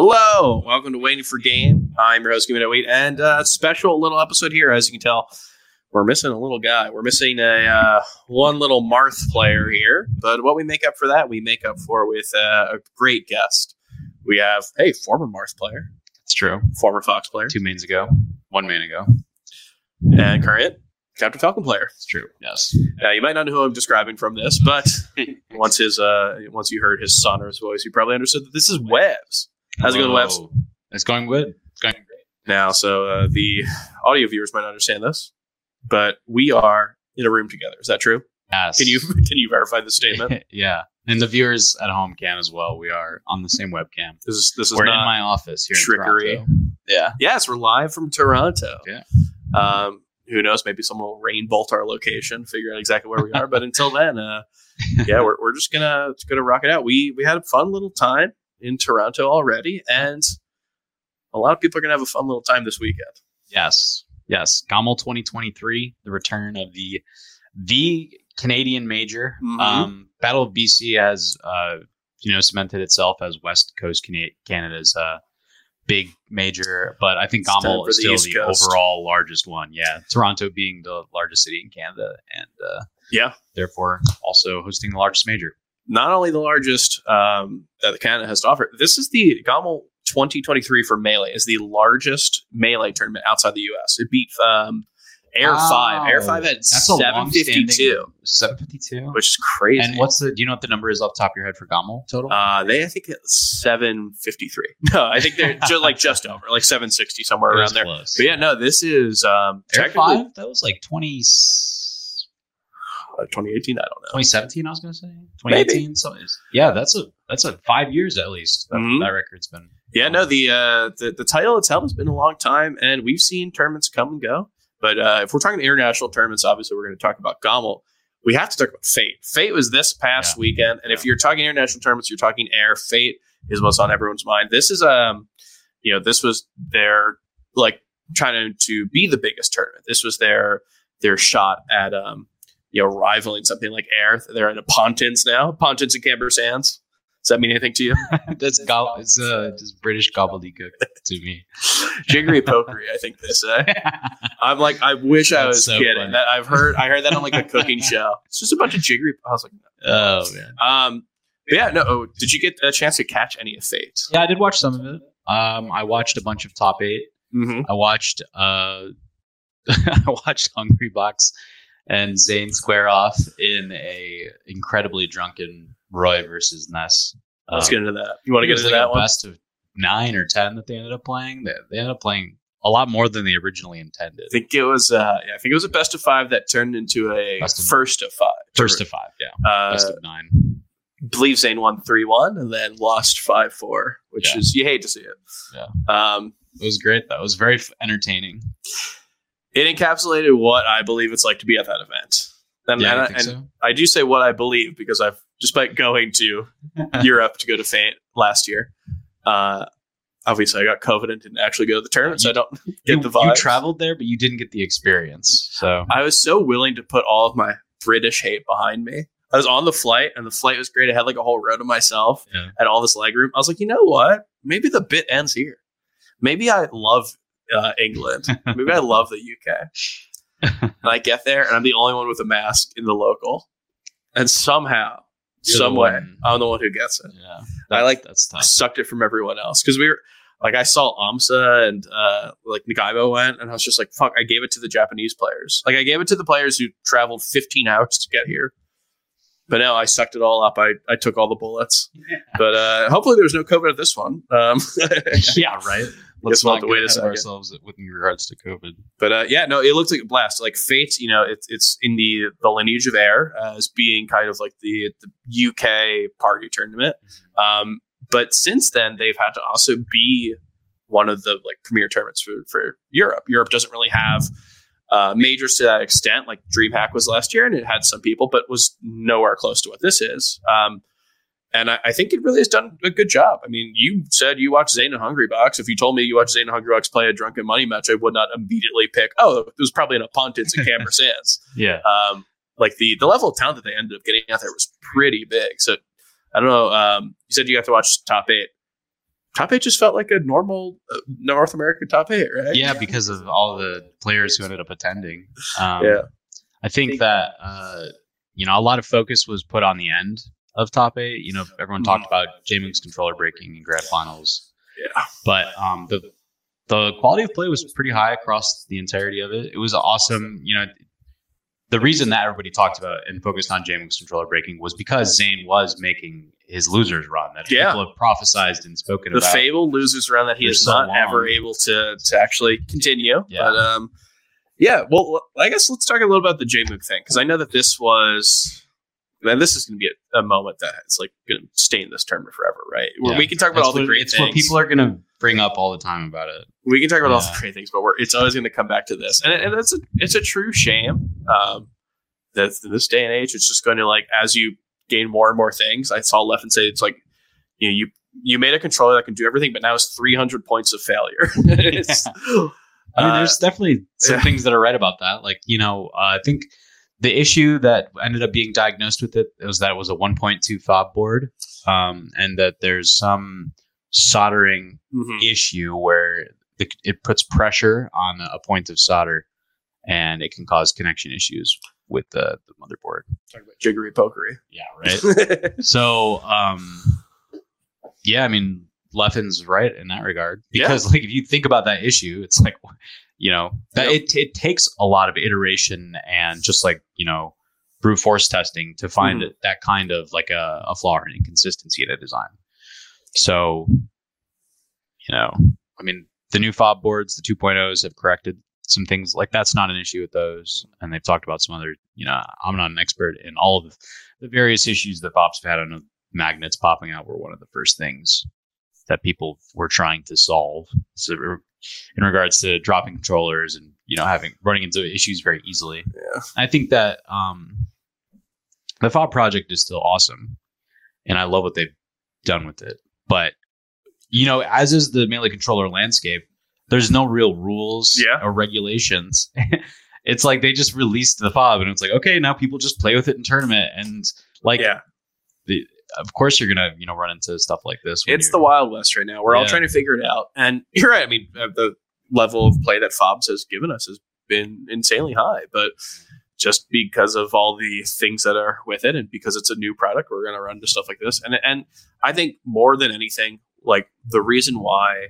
Hello, welcome to Waiting for Game. I'm your host, Game Wait, and uh, special little episode here. As you can tell, we're missing a little guy. We're missing a uh, one little Marth player here, but what we make up for that, we make up for with uh, a great guest. We have hey, former Marth player, It's true. former Fox player, Two mains ago, one main ago. and current Captain Falcon player. It's true. Yes. Now you might not know who I'm describing from this, but once his uh, once you heard his sonorous voice, you probably understood that this is Webs. How's it going, Webs? It's going good. It's going great. Now, so uh, the audio viewers might not understand this, but we are in a room together. Is that true? Yes. Can you can you verify the statement? yeah. And the viewers at home can as well. We are on the same webcam. This is this is We're in my office here trickery. in Toronto. Yeah. yes, we're live from Toronto. Yeah. Um, who knows? Maybe someone will Rainbolt our location, figure out exactly where we are. but until then, uh, yeah, we're, we're just gonna gonna rock it out. We we had a fun little time in Toronto already, and a lot of people are gonna have a fun little time this weekend. Yes. Yes. Gommel 2023, the return of the the Canadian major. Mhm. Um, Battle of BC has uh, you know cemented itself as West Coast Cana- Canada's uh, big major, but I think Gommel is still East the Coast. overall largest one. Yeah, Toronto being the largest city in Canada, and uh, Yeah. therefore also hosting the largest major. Not only the largest um, that Canada has to offer, this is the GOML 2023 for Melee is the largest Melee tournament outside the US. It beat um, Heir Wow. 5. Heir 5 had That's 752, 752. which is crazy. And what's the? Do you know what the number is off the top of your head for Gommel total? uh, they, I think, hit 753. No, I think they're just like just over, like 760, somewhere around there. close. But yeah, no, this is um, Heir technically five. That was like 20, uh, 2018. I don't know. 2017, I was going to say Maybe. 2018. So it's- yeah, that's a that's a five years at least. That, Mhm. that record's been. Yeah, no, the, uh, the the title itself has been a long time, and we've seen tournaments come and go. But uh, if we're talking international tournaments, obviously we're going to talk about Gommel. We have to talk about Fête. Fête was this past Yeah. weekend, and if you're talking international tournaments, you're talking Heir. Fête is what's on everyone's mind. This is um, you know, this was their like trying to be the biggest tournament. This was their their shot at um, you know, rivaling something like Heir. They're in a Pontins now, Pontins and Camber Sands. Does that mean anything to you? that's go- it's uh, just British gobbledygook to me. Jiggery pokery, I think they say. I'm like, I wish I was so kidding. funny. That I've heard, I heard that on like a cooking show. It's just a bunch of jiggery. I was like, oh man. um, yeah, no. oh, Did you get a chance to catch any of Fête? Yeah, I did watch some of it. Um, I watched a bunch of top eight. Mm-hmm. I watched uh, I watched Hungrybox and Zane square off in a incredibly drunken Roy versus Ness. Let's Um, get into that. You want to get into like that one? Best of nine or ten that they ended up playing. They, they ended up playing a lot more than they originally intended. I think it was. Uh, yeah, I think it was a best of five that turned into a of- first of five. First to five, yeah. uh, Best of nine. believe Zane won three one and then lost five four, which Yeah. is you hate to see it. Yeah. Um, It was great though. It was very f- entertaining. It encapsulated what I believe it's like to be at that event. And, Yeah, and, I and so. I do say what I believe because I've, despite going to Europe to go to Fête last year, uh, obviously I got COVID and didn't actually go to the tournament, so I don't get you, the vibe. you traveled there, but you didn't get the experience. So I was so willing to put all of my British hate behind me. I was on the flight, and the flight was great. I had like a whole row to myself, Yeah. had all this leg room. I was like, you know what? Maybe the bit ends here. Maybe I love uh, England. Maybe I love the UK. and I get there, and I'm the only one with a mask in the local. And somehow, You're some way, one. I'm the one who gets it. yeah, I like- that's tough. sucked it from everyone else because we were like, I saw Amsa and uh, like Nagaibo went, and I was just like, fuck, I gave it to the Japanese players. Like, I gave it to the players who traveled 15 hours to get here. But no, I sucked it all up. I, I took all the bullets. But uh, hopefully, there was no COVID at this one. Um, yeah, right. Guess we'll have to wait a get ahead of second. ourselves with regards to COVID. But uh, yeah, no, it looked like a blast. Like Fête, you know, it's it's in the the lineage of Heir uh, as being kind of like the, the UK party tournament. Um, but since then, they've had to also be one of the like premier tournaments for for Europe. Europe doesn't really have uh, majors to that extent. Like DreamHack was last year, and it had some people, but was nowhere close to what this is. Um, and I, I think it really has done a good job. I mean, you said you watched Zane and Hungrybox. If you told me you watched Zane and Hungrybox play a drunken money match, I would not immediately pick. Oh, it was probably in a Pontins and Camber Sands. Yeah. Um, like the the level of talent that they ended up getting out there was pretty big. So I don't know. Um, you said you have to watch top eight. top eight just felt like a normal uh, North American top eight, right? Yeah, because of all the players who ended up attending. Um, Yeah. I think that uh, you know a lot of focus was put on the end of top eight. You know, everyone talked about Jmook's controller breaking in grand finals. Yeah. but um, the the quality of play was pretty high across the entirety of it. It was awesome. You know, the reason that everybody talked about and focused on Jmook's controller breaking was because Zane was making his losers run that Yeah. people have prophesized and spoken the about. The fabled losers run that he is so not long. ever able to to actually continue. Yeah. But um, yeah. Well, I guess let's talk a little about the J thing because I know that this was. And this is going to be a, a moment that it's like going to stay in this tournament forever, right? Where Yeah. we can talk about That's all the great It's things. what people are going to bring up all the time about it. we can talk about all the great things, but we're, it's always going to come back to this, and, and it's a it's a true shame um, that in this day and age, it's just going to like as you gain more and more things. I saw Leffen say it's like you know you you made a controller that can do everything, but now it's three hundred points of failure. It's- I mean, uh, there's definitely some yeah. things that are right about that. Like, you know, uh, I think the issue that ended up being diagnosed with it was that it was a 1.2 Phob board, um, and that there's some soldering mhm. issue where the, it puts pressure on a point of solder, and it can cause connection issues with the, the motherboard. Talk about jiggery pokery. Yeah, right. so, um, yeah, I mean, Leffen's right in that regard because, like, if you think about that issue, it's like, you know, that Yep. it it takes a lot of iteration and just like you know, brute force testing to find Mhm. that kind of like a, a flaw or an inconsistency in a design. So, you know, I mean, the new Phob boards, the 2.0s have corrected some things like that's not an issue with those. And they've talked about some other, you know, I'm not an expert in all of the various issues that Phobs have had. Know magnets popping out were one of the first things that people were trying to solve. So in regards to dropping controllers and, you know, having running into issues very easily. Yeah. I think that um, the Phob project is still awesome. And I love what they've done with it. But, you know, as is the melee controller landscape, there's no real rules Yeah. or regulations. it's like they just released the Phob and it's like, okay, now people just play with it in tournament. And like, yeah, of course you're going to, you know, run into stuff like this. it's the Wild West right now. We're all trying to figure it out, and you're right. I mean, uh, the level of play that Phobs has given us has been insanely high, but just because of all the things that are with it, and because it's a new product, we're going to run into stuff like this. And and I think more than anything, like the reason why,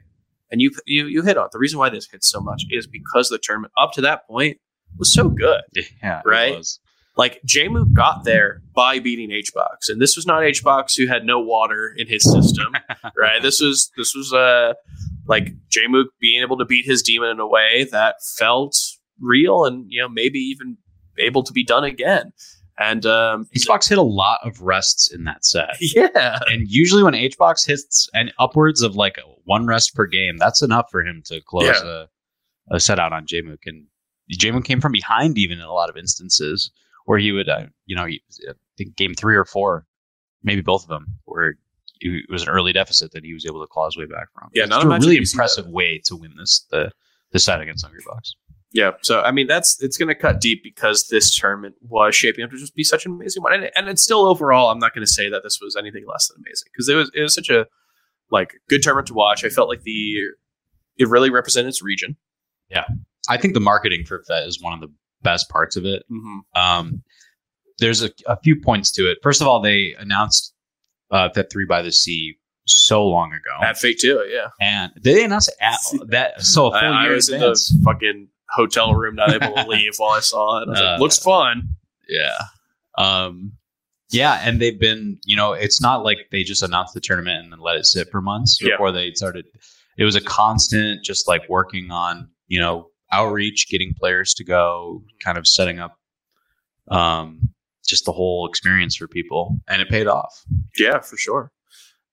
and you you you hit on it, the reason why this hits so much is because the tournament up to that point was so good. Yeah, Right? Like Jmook got there by beating HBox, and this was not HBox who had no water in his system, right? This was this was uh like Jmook being able to beat his demon in a way that felt real and you know maybe even able to be done again. And um, HBox hit a lot of rests in that set. yeah, And usually when HBox hits and upwards of like one rest per game, that's enough for him to close Yeah. a, a set out on Jmook. And Jmook came from behind even in a lot of instances where he would, uh, you know, he, I think game three or four, maybe both of them, where it was an early deficit that he was able to claw his way back from. Yeah, not a really impressive way to win this the the set against Hungrybox. Yeah, so I mean that's it's going to cut deep because this tournament was shaping up to just be such an amazing one, and, and it's still overall. I'm not going to say that this was anything less than amazing because it was it was such a like good tournament to watch. I felt like the it really represented its region. Yeah, I think the marketing for that is one of the best parts of it. Mm-hmm. Um, there's a, a few points to it. First of all, they announced uh, that Three by the Sea so long ago, At Fake too, yeah. and they announced it at that so a full I, I was in in the fucking hotel room, not able to leave while I saw it. I Uh, like, Looks fun. Yeah. Um, yeah, and they've been, you know, it's not like they just announced the tournament and then let it sit for months Yeah. before they started. It was a constant, just like working on, you know, outreach, getting players to go, kind of setting up, um, just the whole experience for people, and it paid off. Yeah, for sure.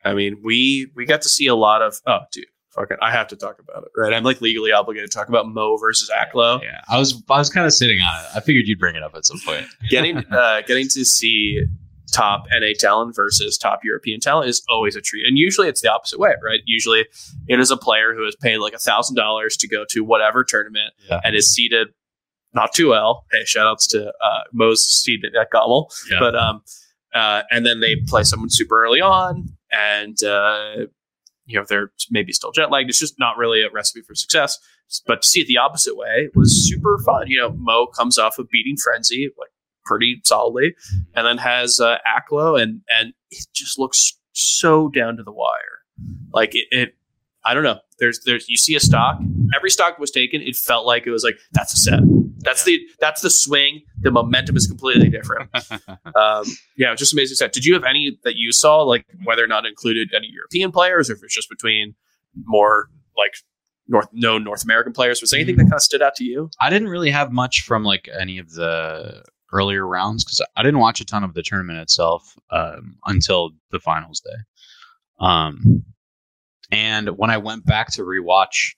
I mean, we we got to see a lot of. Oh, dude, fucking, I have to talk about it, right? I'm like legally obligated to talk about Mo versus Aklo. Yeah, I was, I was kind of sitting on it. I figured you'd bring it up at some point. getting uh, getting to see top NA talent versus top European talent is always a treat, and usually it's the opposite way, right? Usually, it is a player who has paid like a thousand dollars to go to whatever tournament Yeah. and is seated not too well. Hey, shout outs to uh, Mo's seated at Gommel, Yeah. but um, uh, and then they play someone super early on, and uh, you know they're maybe still jet lagged. It's just not really a recipe for success. But to see it the opposite way was super fun. You know, Mo comes off of beating Frenzy like pretty solidly, and then has uh, Aklo, and and it just looks so down to the wire. Like it, it I don't know. There's there's you see a stock. Every stock was taken. It felt like it was like that's a set. That's the that's the swing. The momentum is completely different. um, yeah, just amazing set. Did you have any that you saw, like whether or not included any European players, or if it's just between more like North known North American players? Was there anything that kind of stood out to you? I didn't really have much from like any of the earlier rounds because I didn't watch a ton of the tournament itself um, until the finals day. Um, and when I went back to rewatch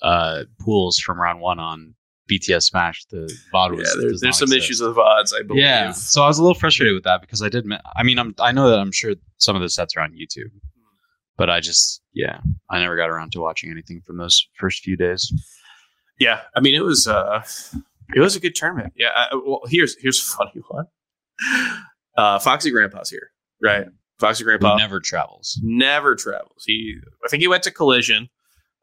uh, pools from round one on BTS Smash, the VOD was yeah, there, there's some exist. issues with VODs, I believe. Yeah, so I was a little frustrated with that because I did. I mean, I'm I know that I'm sure some of the sets are on YouTube, but I just yeah, I never got around to watching anything from those first few days. Yeah, I mean it was uh it was a good tournament. Yeah, I, well here's here's a funny one. Uh Foxy Grandpa's here, right? Foxy Who Grandpa never travels. never travels. He I think he went to Collision.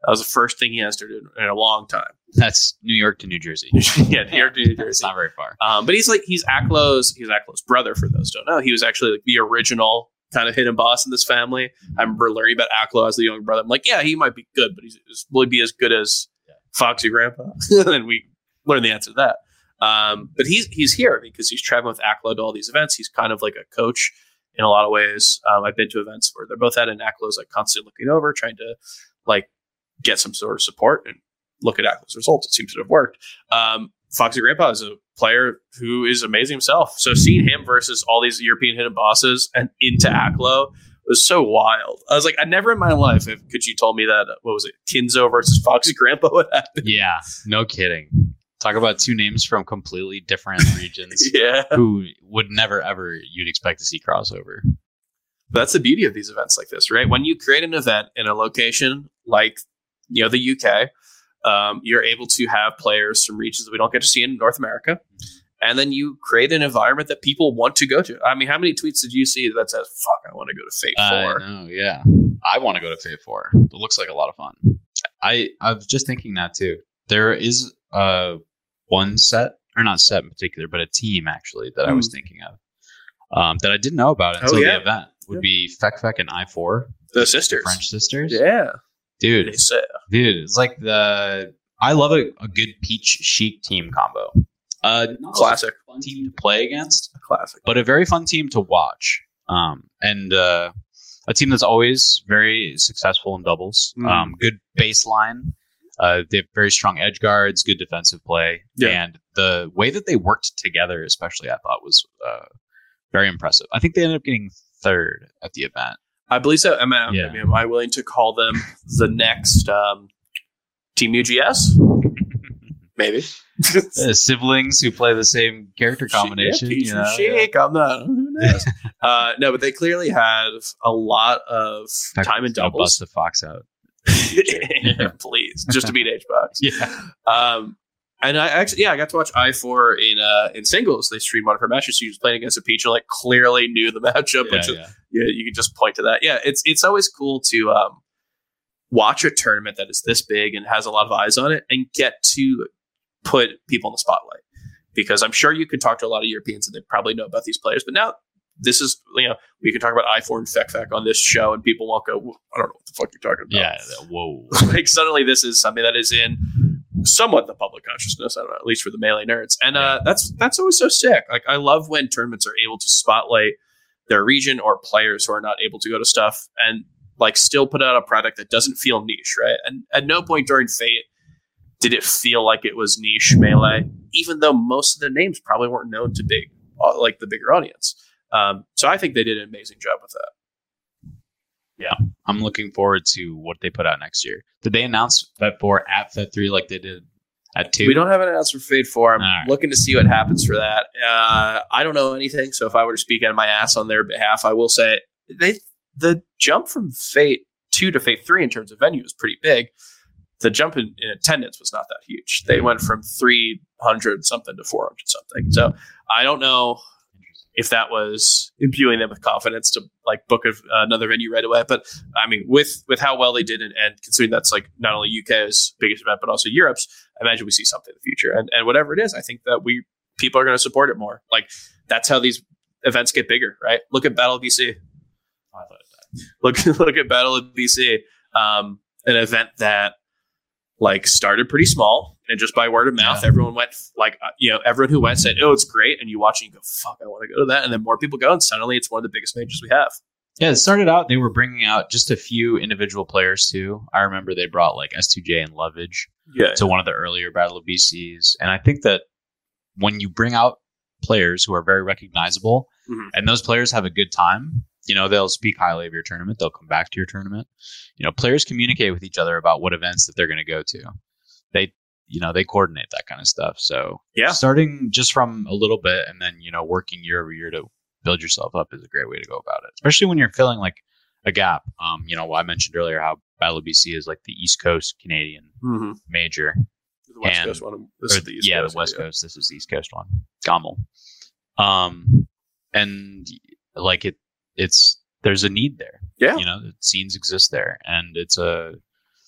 That was the first thing he has to do in a long time. That's New York to New Jersey. yeah, New York to New It's Jersey. not very far. Um, but he's like he's Aklo's he's Aklo's brother for those who don't know. He was actually like the original kind of hidden boss in this family. I remember learning about Aklo as the younger brother. I'm like, yeah, he might be good, but he's will he be as good as Foxy Grandpa? and we learned the answer to that. Um, but he's he's here because he's traveling with Aklo to all these events. He's kind of like a coach in a lot of ways. Um, I've been to events where they're both at, and Aklo's like constantly looking over, trying to like get some sort of support and look at Aklo's results. It seems to have worked. Um, Foxy Grandpa is a player who is amazing himself. So seeing him versus all these European hidden bosses and into Aklo was so wild. I was like, I never in my life if, could you told me that what was it, Kinzo versus Foxy Grandpa would happen. Yeah, no kidding. Talk about two names from completely different regions Yeah, who would never ever you'd expect to see crossover. that's the beauty of these events like this, right? When you create an event in a location like you know the UK, um, you're able to have players from regions that we don't get to see in North America. And then you create an environment that people want to go to. I mean, how many tweets did you see that says "fuck"? I want to go to Fête I Four. know, yeah. I want to go to Fête Four. It looks like a lot of fun. I I was just thinking that too. There is uh one set or not set in particular, but a team actually that I was thinking of um, that I didn't know about Oh, until yeah. the event. Would Yeah. be Feck Feck and I Four, The sisters. French sisters. Yeah, dude, dude, it's like the I love a, a good peach Sheik team combo. Uh, Classic. a fun team to play against, Classic. but a very fun team to watch. Um, and uh, a team that's always very successful in doubles. Mm. Um, good baseline. Uh, they have very strong edge guards, good defensive play, Yeah. and the way that they worked together, especially, I thought was uh, very impressive. I think they ended up getting third at the event. I believe so. Am I, Yeah. I mean, am I willing to call them the next um, Team UGS? Maybe. Uh, siblings who play the same character combination. Yeah, you know? Shake. I'm not. Who knows? uh, no, but they clearly have a lot of time in I'll doubles. Bust the fox out. Please, just to beat H box. Yeah. Um, and I actually, yeah, I got to watch I four in uh, in singles. They streamed one of her matches. She was playing against a Peach and like clearly knew the matchup, Yeah, which is yeah. yeah, you can just point to that. Yeah, it's it's always cool to um, watch a tournament that is this big and has a lot of eyes on it, and get to put people in the spotlight. Because I'm sure you could talk to a lot of Europeans and they probably know about these players, but now this is you know we can talk about I4 and Feck on this show, and people won't go, I don't know what the fuck you're talking about. Yeah. Whoa. like suddenly this is something that is in somewhat the public consciousness. I don't know, at least for the melee nerds, and uh, that's that's always so sick. Like I love when tournaments are able to spotlight their region or players who are not able to go to stuff and like still put out a product that doesn't feel niche, right? And at no point during Fête did it feel like it was niche melee, even though most of the names probably weren't known to big uh, like the bigger audience. Um, so I think they did an amazing job with that. Yeah, I'm looking forward to what they put out next year. Did they announce Fête 4 at Fête 3 like they did at 2? We don't have an answer for Fête 4. I'm right. looking to see what happens for that. Uh, I don't know anything, so if I were to speak out of my ass on their behalf, I will say they the jump from Fête 2 to Fête 3 in terms of venue was pretty big. The jump in, in attendance was not that huge. They went from 300 something to 400 something. So I don't know if that was imbuing them with confidence to like book a, another venue right away. But I mean, with with how well they did, and, and considering that's like not only UK's biggest event, but also Europe's, I imagine we see something in the future. And and whatever it is, I think that we people are going to support it more. Like that's how these events get bigger, right? Look at Battle of BC. Look look at Battle of BC, um, an event that like started pretty small and just by word of mouth, Yeah. everyone went like uh, you know everyone who went said, "Oh, it's great," and you watch and you go, "Fuck, I want to go to that," and then more people go, and suddenly it's one of the biggest majors we have. Yeah, it started out they were bringing out just a few individual players too. I remember they brought like S2J and Lovage Yeah, to one of the earlier Battle of BCs, and I think that when you bring out players who are very recognizable, Mhm. and those players have a good time, you know they'll speak highly of your tournament. They'll come back to your tournament. You know, players communicate with each other about what events that they're going to go to. They, you know, they coordinate that kind of stuff. So Yeah. starting just from a little bit and then you know working year over year to build yourself up is a great way to go about it, especially when you're feeling like a gap. Um, you know, I mentioned earlier how Battle BC is like the East Coast Canadian Mhm. major. The West And- Coast one. This is the East yeah, Coast, the West Coast. This is the East Coast one. Gommel. Um, and like it, it's there's a need there. Yeah. You know, the scenes exist there, and it's a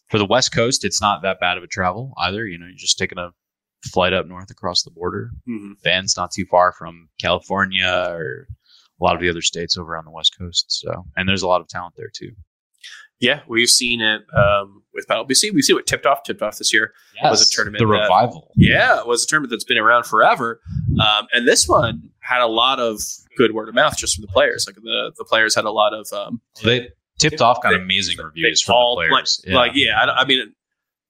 for the West Coast. It's not that bad of a travel either. You know, you're just taking a flight up north across the border. Mhm. Van's not too far from California or a lot of the other states over on the West Coast. So, and there's a lot of talent there too. Yeah, we've seen it um, with Battle BC. We see what tipped off. Tipped off this year. Was a tournament The that- revival. Yeah, it was a tournament that's been around forever, um, and this one had a lot of good word of mouth just from the players. Like the the players had a lot of um, They tipped off got They- amazing they reviews from all- the players. Like, like, yeah, I, I mean,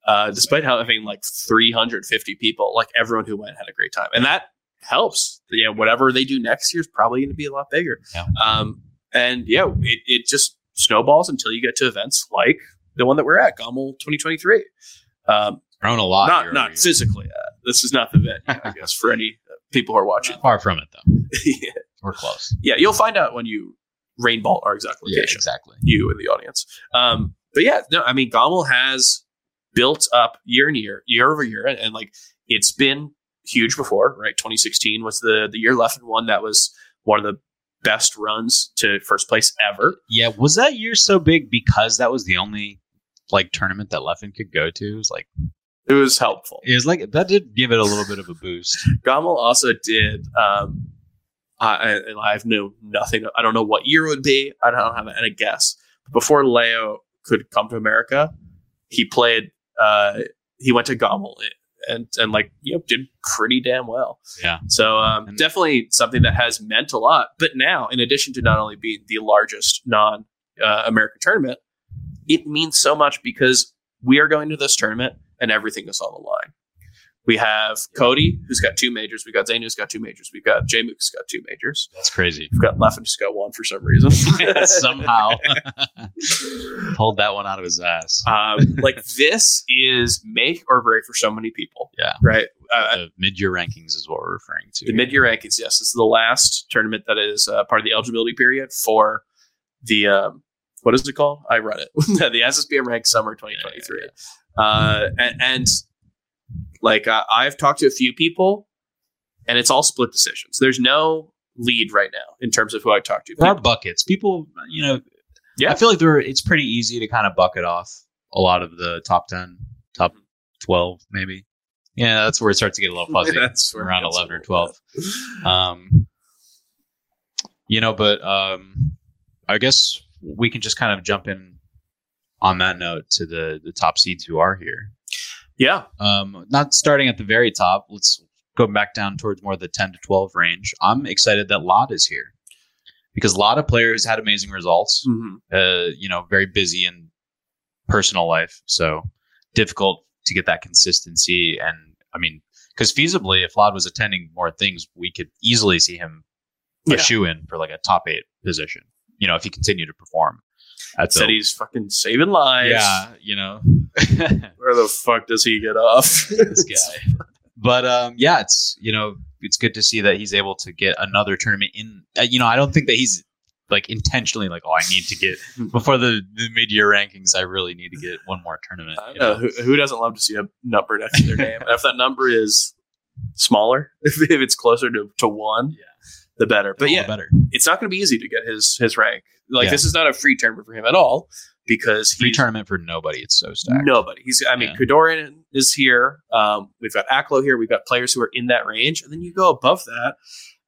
uh, despite having like 350 people, like everyone who went had a great time, and that helps. Yeah, whatever they do next year is probably going to be a lot bigger. Yeah. Um, and yeah, it, it just snowballs until you get to events like the one that we're at, Gommel 2023. Um, grown a lot. not not physically. Uh, this is not the event, I guess, for any uh, people who are watching. Far from it though. yeah. We're close. yeah, you'll find out when you rainball our exact location exactly. you in the audience. Um, but yeah, no, I mean, Gommel has built up year and year, year over year, and, and like it's been huge before, right? 2016 was the the year Leffen won. That was one of the best runs to first place ever. Yeah, was that year so big because that was the only like tournament that Leffen could go to? It was like It was helpful. it was like that did give it a little bit of a boost. Gommel also did. Um, I, and I have no nothing. I don't know what year it would be. I don't have any guess. Before Leo could come to America, he played. Uh, he went to Gommel and and like you know did pretty damn well. Yeah. So um, And- definitely something that has meant a lot. But now, in addition to not only being the largest non uh, American tournament, it means so much because we are going to this tournament and everything is on the line. We have Cody, who's got two majors. We've got Zane, who's got two majors. We've got J Mook's got two majors. That's crazy. We've got Leffen, who's got one for some reason. Somehow pulled that one out of his ass. um, like this is make or break for so many people. Yeah. Right. Uh, the mid-year rankings is what we're referring to. the mid-year rankings yes this is the last tournament that is uh, part of the eligibility period for the um, what is it called i run it the ssbm rank summer 2023 Uh, and, and like uh, i've talked to a few people and it's all split decisions there's no lead right now in terms of who i talked to There are buckets. People, you know, Yeah. I feel like there. It's pretty easy to kind of bucket off a lot of the top ten, top twelve, maybe. Yeah, that's where it starts to get a little fuzzy. That's around eleven or twelve. Um, you know, but um, I guess we can just kind of jump in on that note to the the top seeds who are here. Yeah Um, not starting at the very top. Let's go back down towards more the ten to twelve range. I'm excited that Lloyd is here because a lot of players had amazing results. Mhm. Uh, you know, very busy in personal life, so difficult to get that consistency. And I mean, because feasibly, if Lloyd was attending more things, we could easily see him a shoe in for like a top eight position. You know, if he continued to perform. At said the, he's fucking saving lives yeah, you know, where the fuck does he get off this guy. But um, yeah, it's you know it's good to see that he's able to get another tournament in. Uh, you know, I don't think that he's like intentionally like, oh, I need to get before the, the mid year rankings. I really need to get one more tournament. I you know. Who, who doesn't love to see a number next to their name? If that number is smaller, if, if it's closer to, to one, Yeah. The better. But yeah, better. it's not going to be easy to get his his rank. Like Yeah. this is not a free tournament for him at all because Free tournament for nobody. It's so stacked. nobody. He's I mean Yeah. Kodorin is here. Um, we've got Aklo here. We've got players who are in that range, and then you go above that.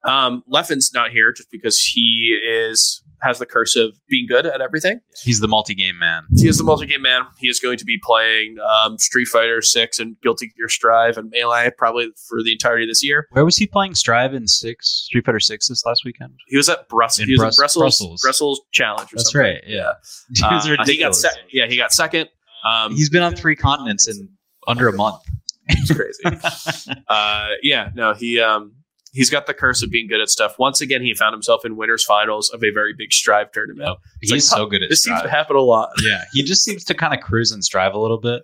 Um, Leffen's not here just because he is has the curse of being good at everything. He's the multi-game man. He is the multi-game man. He is going to be playing um, Street Fighter Six and Guilty Gear Strive and Melee probably for the entirety of this year. Where was he playing Strive in six Street Fighter Six this last weekend? He was at Brussels. In He was Brus- Brussels, Brussels. Brussels Challenge. Or That's something. right. Yeah, Uh, he got sec- yeah, he got second. Um, He's been on three continents in under a month. It's crazy. uh, yeah, no, he um, he's got the curse of being good at stuff. Once again, he found himself in winners finals of a very big Strive tournament. Oh, It's He's like, so good at this seems to happen a lot. yeah, he just seems to kind of cruise and strive a little bit.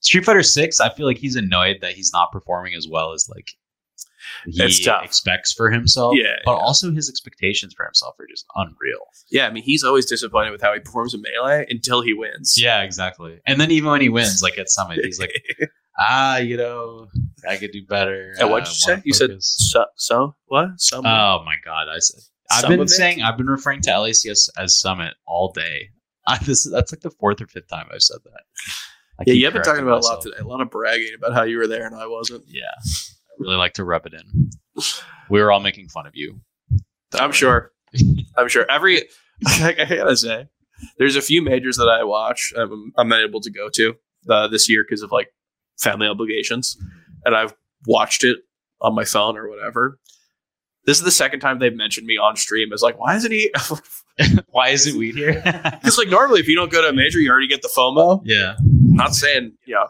Street Fighter Six, I feel like he's annoyed that he's not performing as well as like he expects for himself. Yeah, but yeah. also his expectations for himself are just unreal. Yeah, I mean, he's always disappointed with how he performs in melee until he wins. Yeah, exactly. And then even when he wins, like at Summit, he's like, ah, you know, I could do better. And what'd Uh, you say? You said so, so what? Some Oh my god! I said I've been saying I've been referring to LACS as Summit all day. I, this that's like the fourth or fifth time I've said that. I yeah, keep you have been talking about a lot today. A lot of bragging about how you were there and I wasn't. Yeah, I really like to rub it in. We were all making fun of you. I'm sure. I'm sure. Every I gotta say, there's a few majors that I watch. I'm, I'm not able to go to uh, this year because of like family obligations, and I've watched it on my phone or whatever. This is the second time they've mentioned me on stream as like, why isn't he? Why is it weed here? Because like normally, if you don't go to a major, you already get the FOMO. yeah, not saying yeah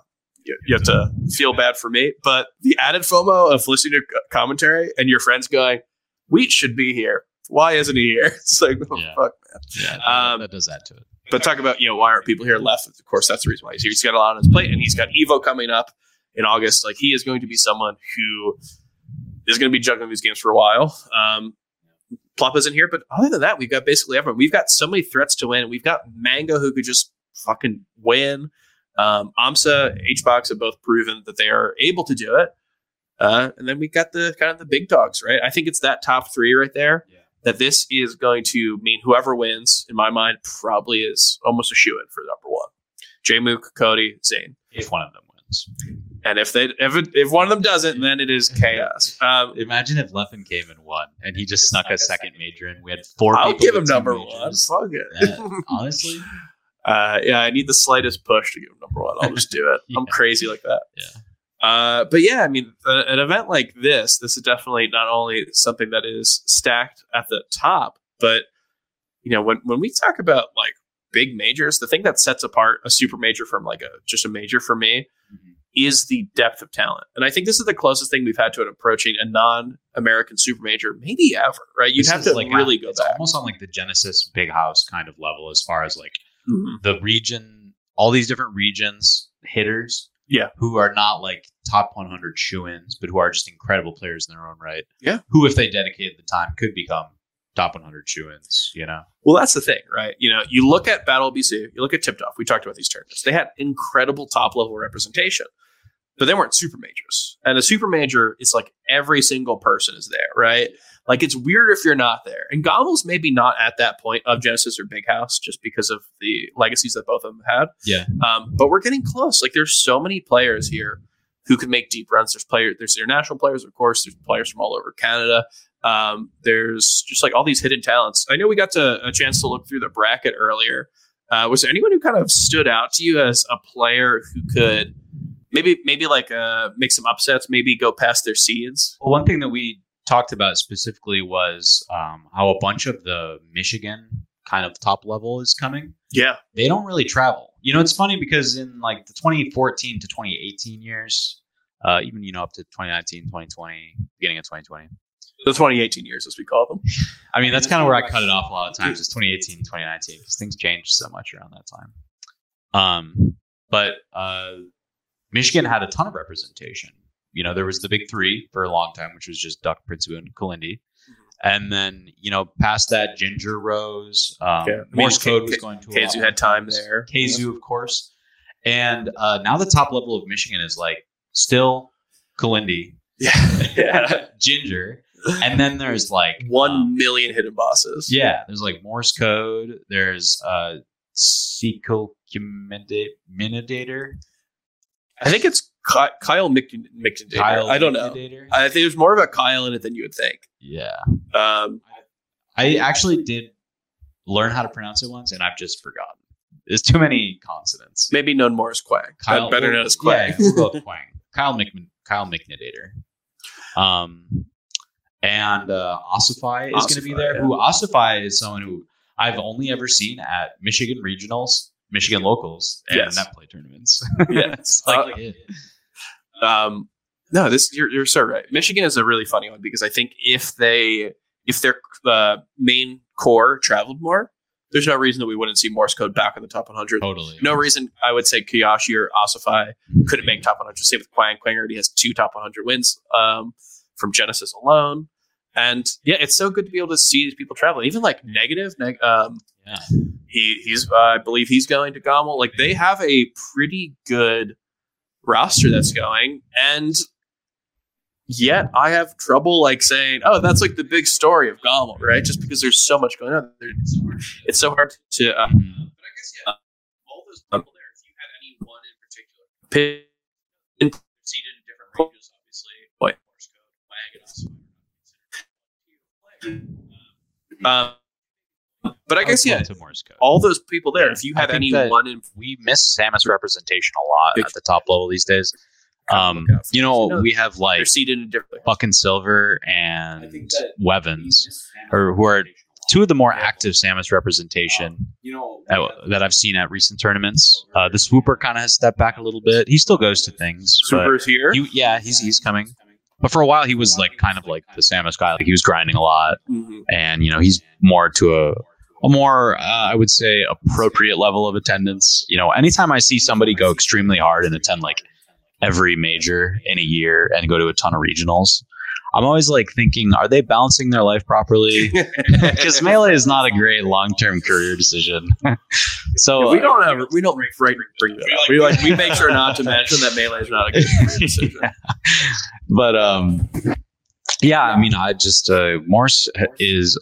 you, you have to feel bad for me but the added fomo of listening to commentary and your friends going wheat should be here why isn't he here it's like oh, Yeah. fuck yeah, Um, that does add to it. But talk about you know why aren't people here left of course that's the reason why he's here he's got a lot on his plate and he's got evo coming up in august like he is going to be someone who is going to be juggling these games for a while um Plup isn't here, but other than that, we've got basically everyone. We've got so many threats to win. We've got Mango who could just fucking win. Um, AMSA, HBox have both proven that they are able to do it. Uh, and then we've got the kind of the big dogs, right? I think it's that top three right there. Yeah. That this is going to mean whoever wins, in my mind, probably is almost a shoe in for number one. J Mook, Cody, Zane. If one of them wins, And if they if it, if one of them doesn't, then it is chaos. Um, imagine if Leffen came and won, and he just snuck a second major in. We had four. I'll people give him with two number one. majors. Fuck it. Yeah, honestly, Uh, yeah, I need the slightest push to give him number one. I'll just do it. I'm crazy like that. Yeah. Uh, but yeah, I mean, uh, an event like this, this is definitely not only something that is stacked at the top, but you know, when when we talk about like big majors, the thing that sets apart a super major from like a just a major for me Mhm. is the depth of talent. And I think this is the closest thing we've had to it approaching a non-American super major, maybe ever. Right? You'd This have to like really go It's back. almost on like the Genesis Big House kind of level, as far as like Mhm. the region, all these different regions hitters, Yeah. who are not like top 100 shoe-ins, but who are just incredible players in their own right. Yeah. who, if they dedicated the time, could become top 100 shoe-ins. You know, Well, that's the thing, right? You know, you look at Battle BC, you look at Tipped Off. We talked about these tournaments. They had incredible top level representation, but they weren't super majors. And a super major is like every single person is there, right? Like it's weird if you're not there. And Gobble's maybe not at that point of Genesis or Big House just because of the legacies that both of them had. Yeah. Um, but we're getting close. Like there's so many players here who can make deep runs. There's players, there's international players, of course. There's players from all over Canada. Um, there's just like all these hidden talents. I know we got to, a chance to look through the bracket earlier. Uh, was there anyone who kind of stood out to you as a player who could maybe maybe like uh, make some upsets, maybe go past their seeds? Well, one thing that we talked about specifically was um, how a bunch of the Michigan kind of top level is coming. Yeah, They don't really travel. You know, it's funny because in like the 2014 to 2018 years, uh, even you know up to 2019, 2020, beginning of 2020. the 2018 years as we call them. I mean, that's kind of where I cut it off a lot of times. Is 2018, 2019 because things changed so much around that time. Um, but uh, Michigan had a ton of representation. You know, there was the big three for a long time, which was just Duck, Prince, and Kalindi. And then, you know, past that, Ginger Rose, um, Yeah. Morse K- code was going to a Kazu had time there. Kazu, of course. And uh, now the top level of Michigan is like still Kalindi, Yeah, yeah. Ginger, and then there's like one um, million hidden bosses. yeah, there's like Morse code. There's uh, Sequel Minidator. I think it's Ky- Kyle McIntyre. I don't know. I think there's more about Kyle in it than you would think. yeah, Um, I actually did learn how to pronounce it once, and I've just forgotten. There's too many consonants. maybe known more as Quang. Kyle, better known as Quang. Yeah, we'll go Quang. Kyle Mc, Kyle McNidator. Um, and uh, Ossify is going to be there. yeah. Who Ossify is someone who I've only ever seen at Michigan regionals, Michigan locals, and Yes. net play tournaments. Yeah. Like Uh, it. Um, no, this you're you're so right. Michigan is a really funny one because I think if they if their uh, main core traveled more, there's no reason that we wouldn't see Morse code back in the top 100. totally. No reason I would say Kiyoshi or Ossify couldn't make top 100. Same with Quang. Quang already has two top 100 wins um, from Genesis alone. And yeah, it's so good to be able to see these people traveling. Even like negative, neg- um, Yeah. he he's uh, I believe he's going to Gommel. Like they have a pretty good roster that's going, and yet I have trouble like saying, oh, that's like the big story of Gommel, right? Just because there's so much going on, There- it's so hard to. Uh, Mhm. but I guess yeah, all those people there. If you had any one in particular, pick in seated in different ranges, obviously. What Morse code, wagon, um, but I guess yeah, to Morse code. all those people there. If you I had any one in we miss Samus representation a lot Big- at the top level these days. Um, look out for you know, those. we have like they're seated in different. Buck and Silver and Wevens, or who are two of the more active Samus representation You that, that I've seen at recent tournaments. Uh, the Swooper kind of has stepped back a little bit. He still goes to things, but Super's here. he, yeah, he's he's coming. But for a while, he was like kind of like the Samus guy. Like he was grinding a lot, Mhm. and you know he's more to a a more uh, I would say appropriate level of attendance. You know, anytime I see somebody go extremely hard and attend like every major in a year and go to a ton of regionals, I'm always like thinking, are they balancing their life properly? Because melee is not a great long term career decision. so we don't ever we don't bring, bring that up. We like we make sure not to mention that melee is not a good decision. but um yeah i mean i just uh morse is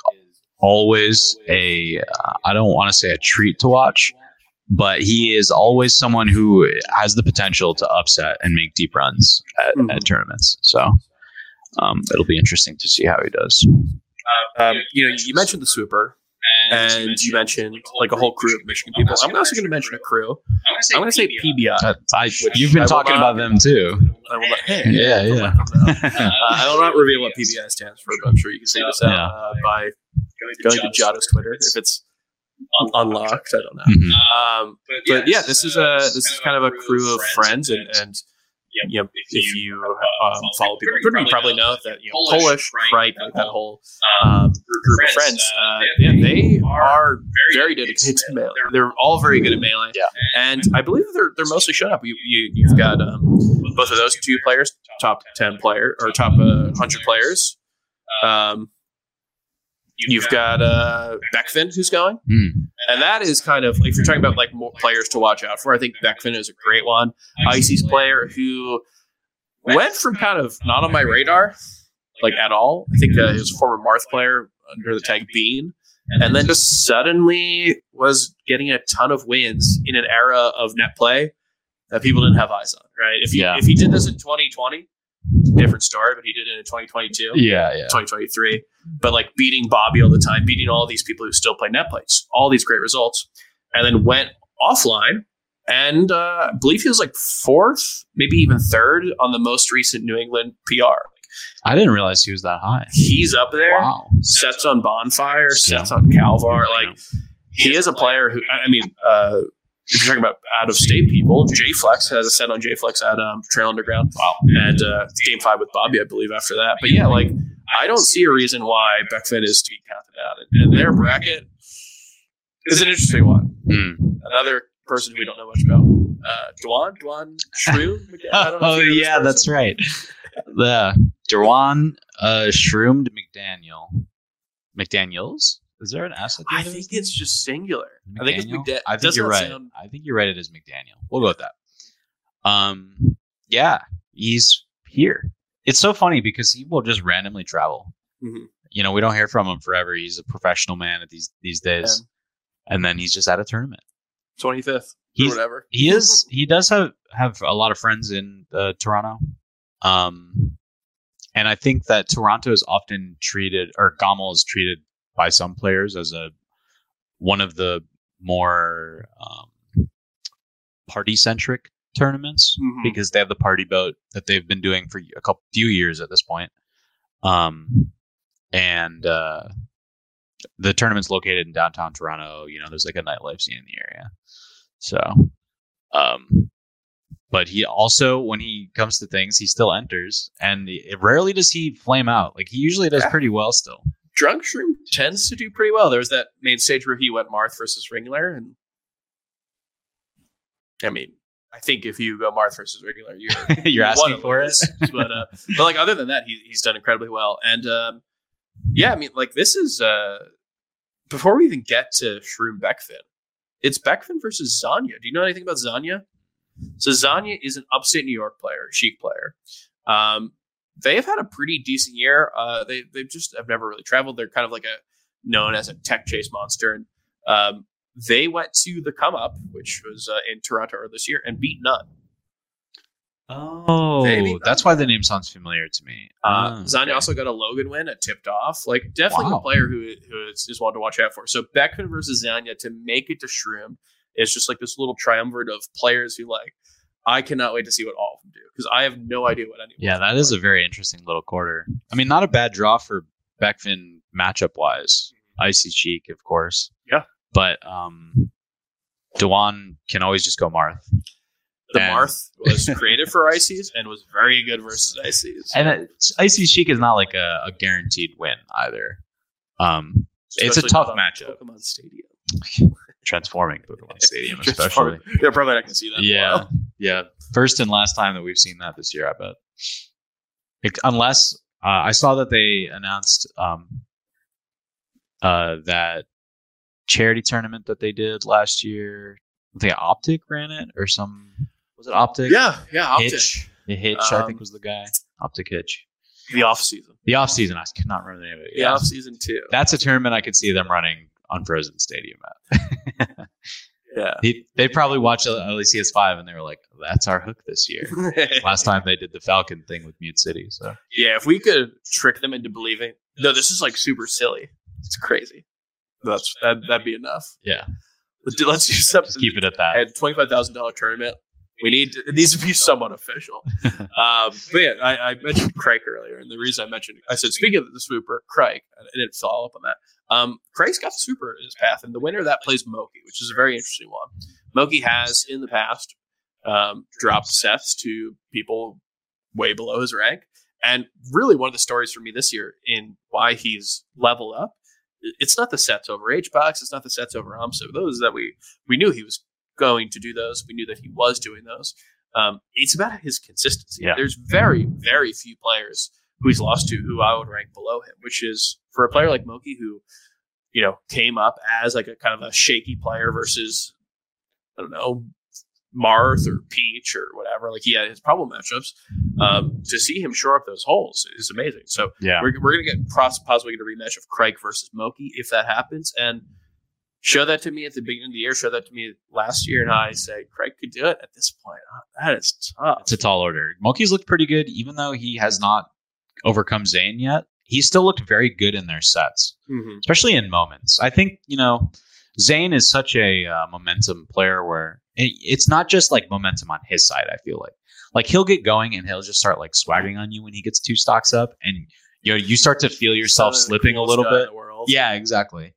always a uh, don't want to say a treat to watch but he is always someone who has the potential to upset and make deep runs at, Mhm. at tournaments so um, it'll be interesting to see how he does Um, you know, you mentioned the swooper, and you mentioned like a whole crew of Michigan people. I'm also going to mention a crew. I'm going to say PBI. Uh, I, you've been I talking not- about them too I will not, hey, Yeah, I will yeah. let them know. Uh, I will not reveal what PBI stands for, but I'm sure you can see this out Yeah. uh, by going to Jada's Twitter if it's un- unlocked. I don't know. Mhm. Um, but yeah, this is a this is kind of a crew of friends, and and you know if you um, follow people, Twitter, you probably know that you know Polish, right, like that whole um, group of friends. Uh, yeah, they are very dedicated to melee. They're all very good at melee. Yeah. and I believe they're they're mostly showing up. You, you you've got um, both of those two players, top ten player or top uh, hundred players. Um, you've got uh, Bekvin who's going. Hmm. And that is kind of like if you're talking about like more players to watch out for. I think Bekvin is a great one. Icy's player who went from kind of not on my radar, like at all. I think uh, he was a former Marth player under the tag Bean, and then just suddenly was getting a ton of wins in an era of net play that people didn't have eyes on. Right? If he Yeah. if he did this in 2020, different story. But he did it in 2022. yeah yeah 2023. But like beating Bobby all the time, beating all these people who still play net plays, all these great results, and then went offline. And uh, I believe he was like fourth, maybe even third on the most recent New England PR. i didn't realize he was that high He's up there. wow Sets on Bonfire, sets Yeah. on Kalvar. Like he is a player who, I I mean, uh, if you're talking about out of state people, J Flex has a set on J Flex at um, Trail Underground. wow and uh, game five with Bobby, I believe, after that. But yeah, like I don't see a reason why Bekvin is to be counted out. And, their bracket is an interesting one. Hmm. Another person who we don't know much about, uh, Dwan, Dwan Shrew. I oh if you know this yeah, that's right. The Derwan uh, Shroomed McDaniel. McDaniel's? Is there an S at the I end of think it's just singular. name? I think it's McDaniel? I think you're right. sound- I think you're right. It is McDaniel. We'll go with that. Um, yeah, he's here. It's so funny because he will just randomly travel. Mhm. You know, we don't hear from him forever. He's a professional man at these these days, and then he's just at a tournament. Twenty fifth, He's- whatever. He is. he does have have a lot of friends in uh, Toronto, um, and I think that Toronto is often treated, or Gommel is treated by some players as a one of the more um, party centric tournaments Mhm. because they have the party boat that they've been doing for a couple few years at this point. Um, and uh, the tournament's located in downtown Toronto. You know, there's like a nightlife scene in the area. So, um, but he also, when he comes to things, he still enters, and it, rarely does he flame out. Like he usually does Yeah. pretty well still. Drunk Shroom tends to do pretty well. There was that main stage where he went Marth versus Ringler, and I mean, I think if you go Marth versus Ringler, you're You're asking for it. but uh, but like other than that, he, he's done incredibly well. And um, yeah, I mean, like this is uh, before we even get to Shroom Bekvin, it's Bekvin versus Zanya. Do you know anything about Zanya? So Zanya is an upstate New York player, Sheik player. Um, they have had a pretty decent year. Uh, they they just have never really traveled. They're kind of like a known as a tech chase monster, and um, they went to the come up, which was uh, in Toronto earlier this year, and beat Nut. Oh, that's why the name sounds familiar to me. Uh, Zanya okay. also got a Logan win at tipped off. Like definitely Wow. a player who who is, is one to watch out for. So Bekvin versus Zanya to make it to Shroom is just like this little triumvirate of players who like I cannot wait to see what all of them do because I have no idea what anyone. Yeah, that is a very interesting little quarter. I mean, not a bad draw for Bekvin matchup wise. Icy Cheek, of course. Yeah. But um Dewan can always just go Marth. the and- Marth was created for Ices and was very good versus Ices. And it, Icy Cheek is not like a, a guaranteed win either. Um it's a tough matchup. Pokemon Stadium. transforming Pokemon Stadium, especially. yeah, probably not going to see that. Yeah, yeah. First and last time that we've seen that this year, I bet. Ex- Unless uh, I saw that they announced um, uh, that charity tournament that they did last year. I think Optic ran it or some. Was it Optic? yeah, yeah. Optic. Hitch. The Hitch, I Um, think, was the guy. Optic Hitch. The off season. The off season, I cannot remember the name of it. The Yeah. off season too. That's a tournament I could see them running on Frozen Stadium at. yeah. He, they probably watched LACS five and they were like, "That's our hook this year." last time they did the Falcon thing with Mute City. So Yeah, if we could trick them into believing, no, this is like super silly. It's crazy. That's that. That'd be enough. yeah, Let's do, let's do something. just keep it at that. at twenty five thousand dollar tournament. We need it needs to be somewhat official. um, but yeah, I, I mentioned Crike earlier, and the reason I mentioned I said speaking of the swooper, Crike, I didn't follow up on that. Um, Crike's got the swooper in his path, and the winner of that plays Moky, which is a very interesting one. Moky has in the past um, dropped sets to people way below his rank, and really one of the stories for me this year in why he's leveled up. It's not the sets over H box. it's not the sets over Amsa. Those that we we knew he was going to do those. We knew that he was doing those. Um, it's about his consistency. Yeah. There's very, very few players who he's lost to who I would rank below him, which is for a player like Moky who, you know, came up as like a kind of a shaky player versus, I don't know, Marth or Peach or whatever. Like he had his problem matchups. Um, to see him shore up those holes is amazing. So Yeah, we're, we're going to get possibly get a rematch of Craig versus Moky if that happens. And show that to me at the beginning of the year. Show that to me last year, and I say Craig could do it at this point. Uh, That is tough. it's a tall order. Moky's looked pretty good, even though he has not overcome Zain yet. He still looked very good in their sets, Mhm. especially in moments. I think you know, Zain is such a uh, momentum player where it, it's not just like momentum on his side. I feel like like he'll get going and he'll just start like swaggering on you when he gets two stocks up, and you know you start to feel yourself Son of the slipping a little bit. Yeah, exactly.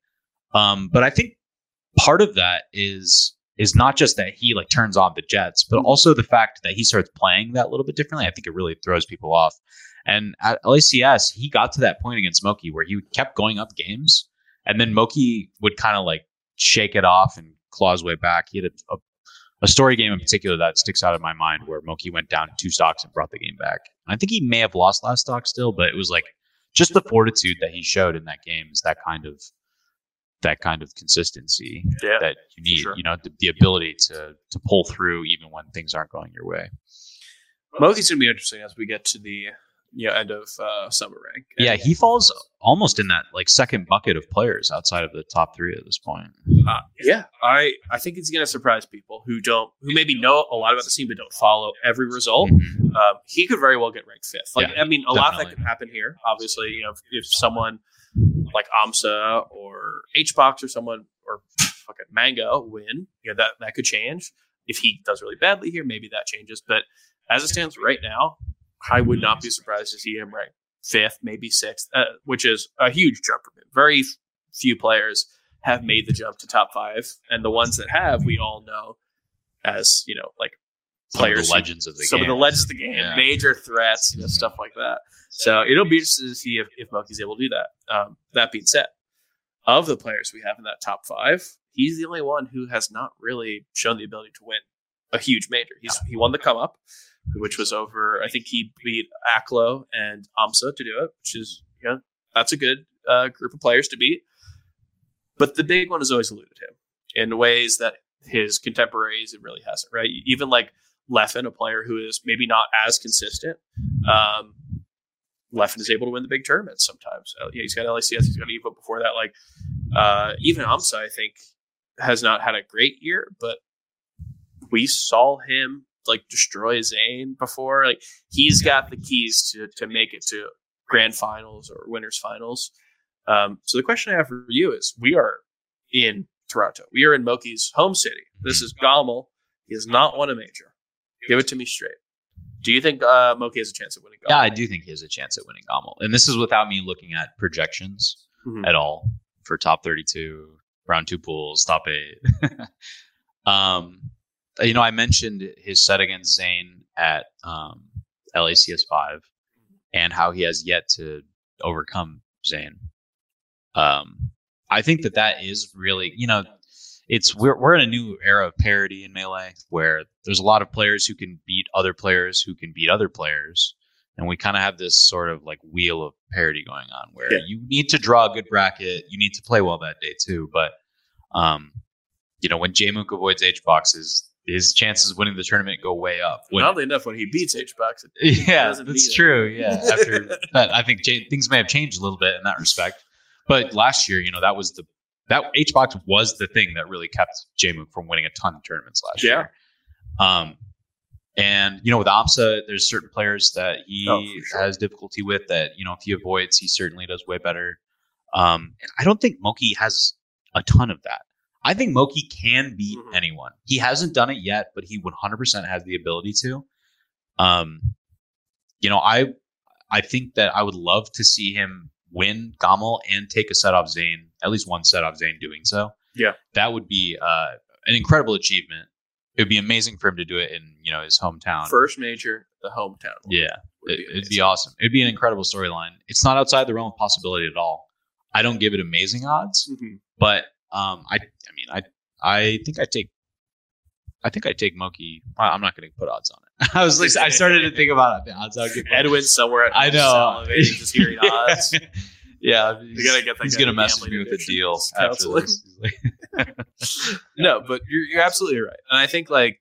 Um, but I think part of that is is not just that he like turns on the Jets, but mm-hmm. also the fact that he starts playing that a little bit differently. I think it really throws people off. And at LACS, he got to that point against Moky where he kept going up games, and then Moky would kind of like shake it off and claw his way back. He had a, a, a story game in particular that sticks out in my mind where Moky went down two stocks and brought the game back. And I think he may have lost last stock still, but it was like just the fortitude that he showed in that game is that kind of that kind of consistency yeah. that you need. sure. You know, the, the ability to to pull through even when things aren't going your way. Moky's going to be interesting as we get to the you know end of uh, summer rank. Yeah, he falls almost in that like second bucket of players outside of the top three at this point. uh, yeah, I I think it's going to surprise people who don't who maybe know a lot about the scene but don't follow every result. Mhm. Um, he could very well get ranked fifth. Like Yeah, I mean, a lot of that definitely. could happen here. Obviously, you know, if, if someone like Amsa or HBox or someone or fucking Mango win, you know, that that could change. If he does really badly here, maybe that changes. But as it stands right now, I would not be surprised to see him ranked fifth, maybe sixth, uh, which is a huge jump for him. Very few players have made the jump to top five, and the ones that have, we all know as you know, like Some of players the legends of the some game. of the legends of the game, Yeah. major threats, you know, Mhm. stuff like that. So it'll be interesting to see if, if Moky's able to do that. Um, that being said, of the players we have in that top five, he's the only one who has not really shown the ability to win a huge major. He's he won the come up, which was over. I think he beat Aklo and Amsa to do it, which is you know that's a good uh, group of players to beat. But the big one has always eluded him in ways that his contemporaries it really hasn't. Right, even like Leffen, a player who is maybe not as consistent. Um, Leffen is able to win the big tournaments sometimes. Uh, yeah, he's got LACS, he's got Evo before that. Like uh, even Amsa, I think, has not had a great year, but we saw him like destroy Zain before. Like he's got the keys to to make it to grand finals or winners finals. Um, so the question I have for you is: We are in Toronto. We are in Moky's home city. This is Gommel. He has not won a major. Give it to me straight. Do you think uh, Moky has a chance at winning? yeah, I do think he has a chance at winning Gommel. And this is without me looking at projections Mhm. at all for top 32, round two pools, top eight. um, you know, I mentioned his set against Zain at um, LACS 5 and how he has yet to overcome Zain. Um, I think that that is really, you know, it's we're we're in a new era of parity in melee where there's a lot of players who can beat other players who can beat other players, and we kind of have this sort of like wheel of parity going on where Yeah. you need to draw a good bracket, you need to play well that day too, but um, you know when Jmook avoids H boxes, his chances of winning the tournament go way up. When, Oddly enough, when he beats HBox, it yeah, that's need it. true. Yeah, after but I think cha- things may have changed a little bit in that respect. But last year, you know, that was the that HBox was the thing that really kept Jmook from winning a ton of tournaments last Yeah. year. Um, and you know, with Amsa, there's certain players that he Oh, sure. has difficulty with that you know if he avoids, he certainly does way better. Um, and I don't think Moky has a ton of that. I think Moky can beat Mhm. anyone. He hasn't done it yet, but he 100% has the ability to. Um, you know, I I think that I would love to see him win Gommel and take a set off Zain, at least one set off Zain doing so. Yeah. That would be uh, an incredible achievement. It would be amazing for him to do it in, you know, his hometown. first major, the hometown. yeah. would It, it'd be awesome. It'd be an incredible storyline. It's not outside the realm of possibility at all. I don't give it amazing odds, Mhm. but um, I I mean I I think I take I think I take Moky. well, I'm not going to put odds on it. I was like I started to think about it. The odds I would give. Edwin somewhere at I know. just hearing odds. yeah, You gotta get that he's gonna to message me with a deal after this. No, but you're, you're absolutely right. And I think like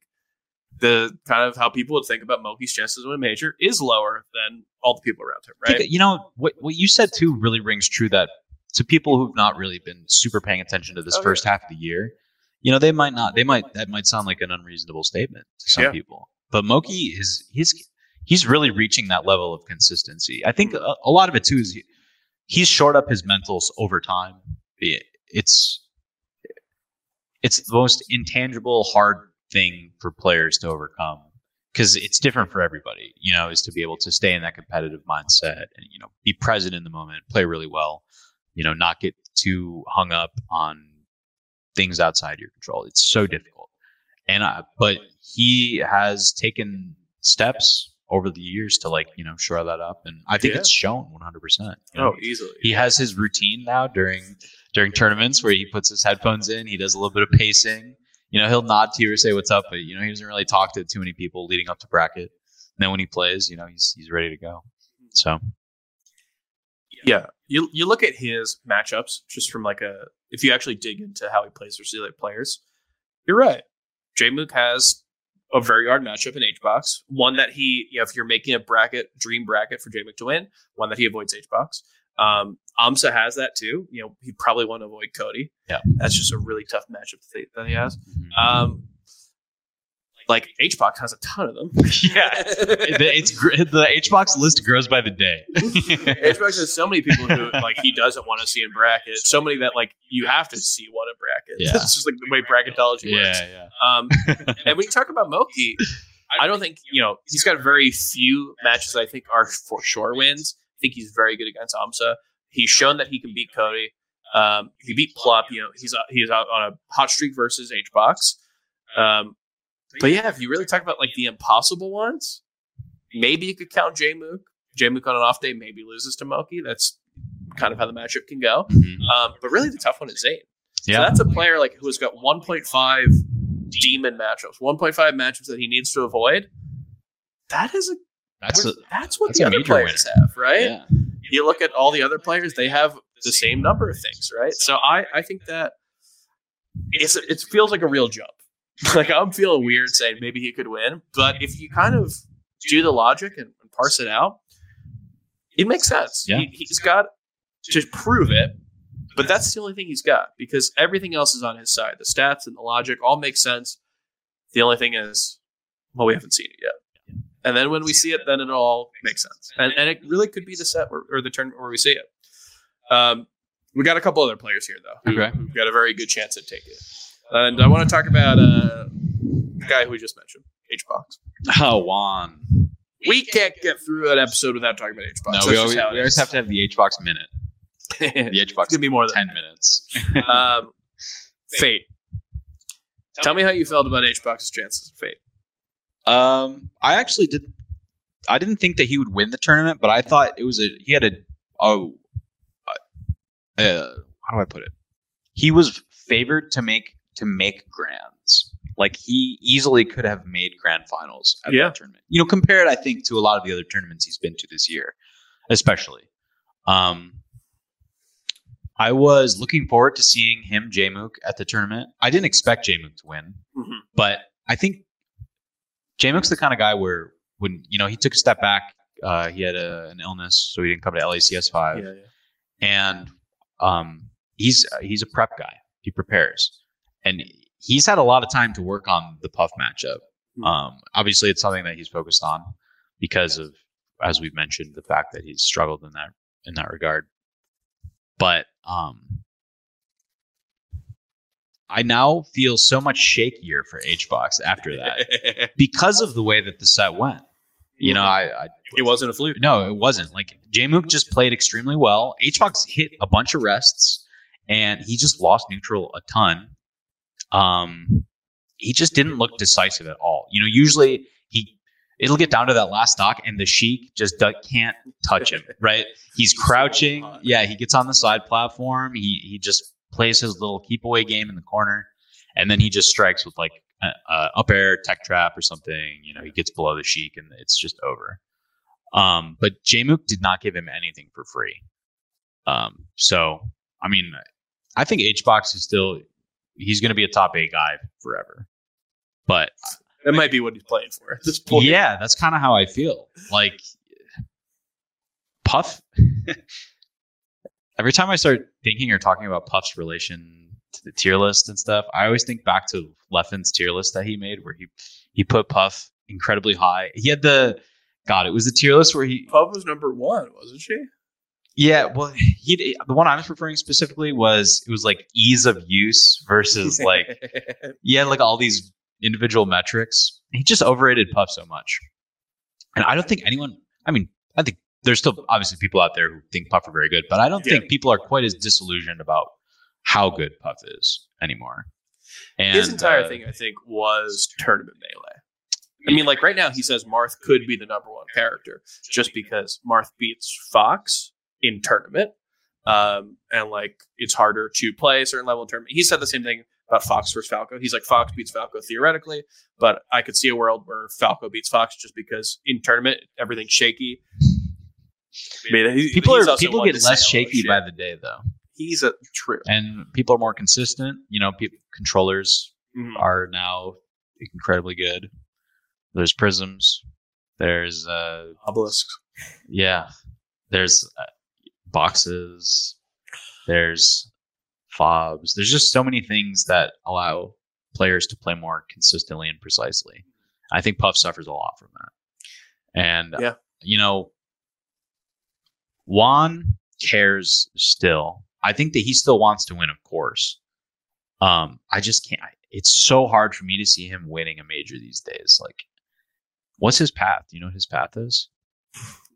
the kind of how people would think about Moky's chances to win a major is lower than all the people around him, think right? you know what what you said too really rings true that to people who've not really been super paying attention to this Oh, first half of the year, you know, they might not they might that might sound like an unreasonable statement to some Yeah. people. But Moky is he's he's really reaching that level of consistency. I think mm-hmm. a, a lot of it too is he, he's shored up his mentals over time. It- it's it's the most intangible hard thing for players to overcome because it's different for everybody you know is to be able to stay in that competitive mindset and you know be present in the moment play really well you know not get too hung up on things outside your control. It's so difficult. And I, but he has taken steps over the years to like you know shore that up and i think Yeah. it's shown 100% you know? Oh, easily. he has his routine now during during tournaments where he puts his headphones in he does a little bit of pacing. You know he'll nod to you or say what's up but you know he doesn't really talk to too many people leading up to bracket. And then when he plays you know he's he's ready to go. Mm-hmm. So Yeah, you you look at his matchups just from like a if you actually dig into how he plays versus the other players, you're right. J Mook has a very hard matchup in H box. One that he, you know, if you're making a bracket, dream bracket for Jmook to win, one that he avoids H box. Um, Amsa has that too. You know, he probably want to avoid Cody. Yeah. that's just a really tough matchup that- he has. Mhm. Um, like H box has a ton of them. yeah, the, it's gr- the HBox list grows by the day. H box has so many people who like he doesn't want to see in bracket. So many that like you have to see one in bracket. Yeah. it's just like the way bracketology works. yeah, yeah. Um, and when you talk about Moky, I don't think you know he's got very few matches. I think are for sure wins. I think he's very good against Amsa. He's shown that he can beat Cody. Um, he beat Plup. You know he's he's out on a hot streak versus HBox. Um, but yeah, if you really talk about like the impossible ones, maybe you could count Jmook. Mook on an off day maybe loses to Moky. That's kind of how the matchup can go. Mhm. Um, but really, the tough one is Zain. So Yeah. that's a player like who has got 1.5 demon matchups, 1.5 matchups that he needs to avoid. That is a That's a, that's what that's the other players have, right? yeah. You look at all the other players; they have the same number of things, right? So I I think that it's it feels like a real jump. like I'm feeling weird saying maybe he could win, but if you kind of do the logic and, and parse it out, it makes sense. Yeah. He, he's got to prove it, but that's the only thing he's got because everything else is on his side. The stats and the logic all make sense. The only thing is, well, we haven't seen it yet. And then when we see it, then it all makes sense. And, and it really could be the set where, or the turn where we see it. Um, we got a couple other players here, though. who- Okay. Who've got a very good chance at taking it. And I want to talk about uh, the guy who we just mentioned, HBox. Oh, Juan. We can't get through an episode without talking about HBox. No, That's we always, we always have to have the HBox minute. The it's HBox gonna be more than ten minutes. um, Fête. Tell me how you felt about HBox's chances of Fête. Um, I actually did. I didn't think that he would win the tournament, but I thought it was a. He had a. Oh, uh, how do I put it? He was favored to make to make grands. Like he easily could have made grand finals at Yeah. that tournament. You know, compared I think to a lot of the other tournaments he's been to this year, especially. Um, I was looking forward to seeing him Jmook at the tournament. I didn't expect Jmook to win, Mhm. but I think Jmook's the kind of guy where when you know he took a step back, uh, he had a, an illness, so he didn't come to LACS five, yeah. and um, he's he's a prep guy. He prepares, and he's had a lot of time to work on the Puff matchup. Hmm. Um, obviously, it's something that he's focused on because of, as we've mentioned, the fact that he's struggled in that in that regard. But um, I now feel so much shakier for HBox after that because of the way that the set went. You know, I, I it wasn't a fluke. no, it wasn't. Like Jmook just played extremely well. HBox hit a bunch of rests, and he just lost neutral a ton. Um, he just didn't look decisive at all. You know, usually he it'll get down to that last stock, and the Sheik just can't touch him. Right? He's crouching. Yeah, he gets on the side platform. He he just plays his little keep away game in the corner, and then he just strikes with like a, a up air tech trap or something. You know, he gets below the Sheik, and it's just over. Um, but Jmook did not give him anything for free. Um, so I mean, I think HBox is still he's going to be a top eight guy forever. But That might be what he's playing for at this point. yeah, that's kind of how I feel. Like Puff. Every time I start thinking or talking about Puff's relation to the tier list and stuff, I always think back to Leffen's tier list that he made, where he he put Puff incredibly high. He had the God, it was the tier list where he Puff was number one, wasn't she? Yeah, well, he the one I was referring specifically was it was like ease of use versus like yeah, like all these individual metrics. He just overrated Puff so much, and I don't think anyone. I mean, I think there's still obviously people out there who think Puff are very good, but I don't Yeah. think people are quite as disillusioned about how good Puff is anymore. And his entire uh, thing, I think, was tournament melee. I mean, like right now, he says Marth could be the number one character just because Marth beats Fox in tournament, um, and like it's harder to play a certain level in tournament. He said the same thing about Fox versus Falco. He's like Fox beats Falco theoretically, but I could see a world where Falco beats Fox just because in tournament everything's shaky. I mean, he- people he's are people get less a lot of shaky by the day though, He's a true. and people are more consistent. You know, people, controllers Mhm. are now incredibly good. There's prisms. There's uh Obelisks. yeah. There's uh, boxes. There's Phobs. There's just so many things that allow players to play more consistently and precisely. I think Puff suffers a lot from that. And Yeah. you know, Juan cares still. I think that he still wants to win, of course. Um, I just can't. I- It's so hard for me to see him winning a major these days. Like, what's his path? Do you know what his path is?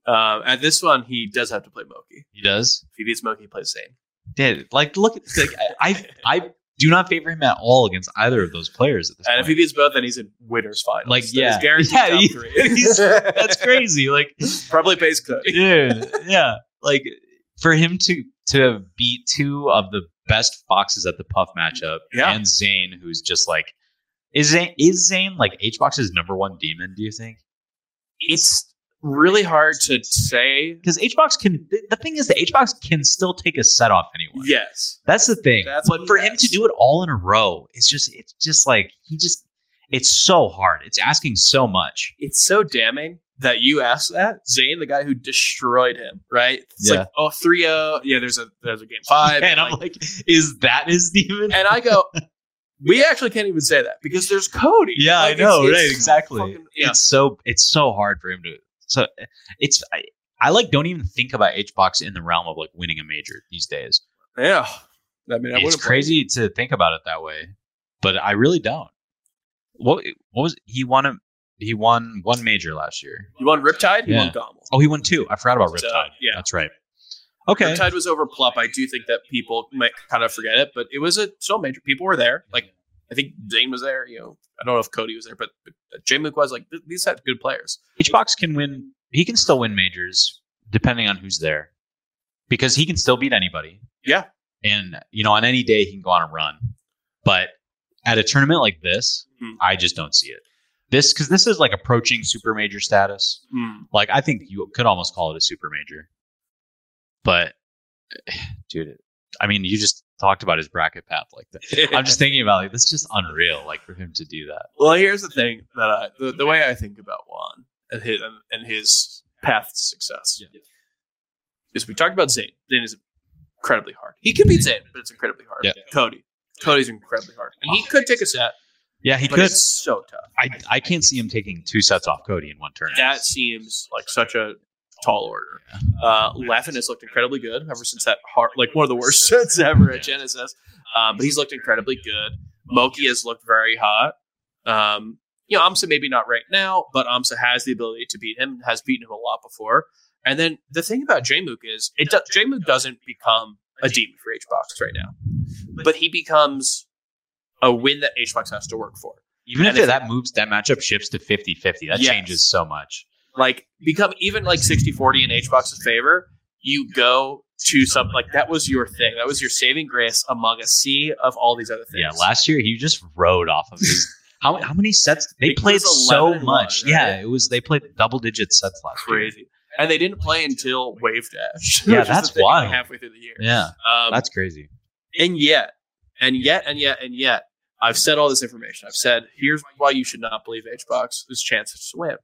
Um, at this one, he does have to play Moky. He does. If he beats Moky, he plays Zain. Did like look at like, I I do not favor him at all against either of those players at this And point. if he beats both, then he's in winners final. Like, So yeah. he's guaranteed Yeah, top he- three. he's- That's crazy. Like, Probably pays Cody. dude, yeah. Like for him to to beat two of the best foxes at the Puff matchup, Yeah. and Zain, who's just like, is Zain is Zain like H Box's number one demon? Do you think? It's really hard to say. Because H Box can. The, thing is the H Box can still take a set off anyone. Yes. That's the thing. That's but for him to do it all in a row, it's just it's just like he just it's so hard. It's asking so much. It's so damning that you asked that. Zain, the guy who destroyed him, right? It's Yeah. like, oh, 3 0. Yeah, there's a there's a game five. and I'm like, is that his demon? and I go, we actually can't even say that because there's Cody. Yeah, Like, I know, it's- right? Exactly. fucking- yeah. It's so it's so hard for him to. So it's I, I like don't even think about H box in the realm of like winning a major these days. Yeah. I mean, I it's crazy to think about it that way, but I really don't. What what was he won a he won one major last year. You won Riptide, Yeah. won Gommel. Oh, he won two. I forgot about Riptide. yeah. that's right. Okay, Riptide was over Plup. I do think that people might kind of forget it, but it was a still major. People were there. Like I think Zain was there. You know, I don't know if Cody was there, but, but J Mook was like these had good players. H box can win. He can still win majors depending on who's there, because he can still beat anybody. Yeah. and you know on any day he can go on a run but at a tournament like this Hmm. i just don't see it this because this is like approaching super major status like i think you could almost call it a super major but dude i mean you just talked about his bracket path like that i'm just thinking about like this is just unreal like for him to do that well, here's the thing that I the, the way I think about Juan and his and his path to success Yeah. is we talked about Zain. Zain is incredibly hard. He can beat Zain, but it's incredibly hard. Yeah. Cody. Cody's incredibly hard. And he could take a set, yeah he could it's so tough. I, I can't see him taking two sets off cody in one turn. That seems like such a tall order. Uh, Leffen has looked incredibly good ever since that hard, like one of the worst sets ever at Genesis. Um, but he's looked incredibly good. Moky has looked very hot. Um, you know, Amsa maybe not right now, but Amsa has the ability to beat him. Has beaten him a lot before. And then the thing about Jmook is, it do, doesn't become a demon for HBox right now, but he becomes a win that HBox has to work for. even if if- that moves that matchup shifts to 50-50 that Yes. changes so much like become even like 60 40 in HBox's favor, you go to something like that was your thing. That was your saving grace among a sea of all these other things. Yeah, last year he just rode off of his. how how many sets they played so 11 one, much? right? Yeah, it was they played double digit sets last year. crazy. And they didn't play until Wave Dash. Yeah, which is the that's thing, like, wild. halfway through the year. Yeah, Um, that's crazy. and yet, and yet, and yet, and yet, I've said all this information. I've said, here's why you should not believe HBox's chance to win.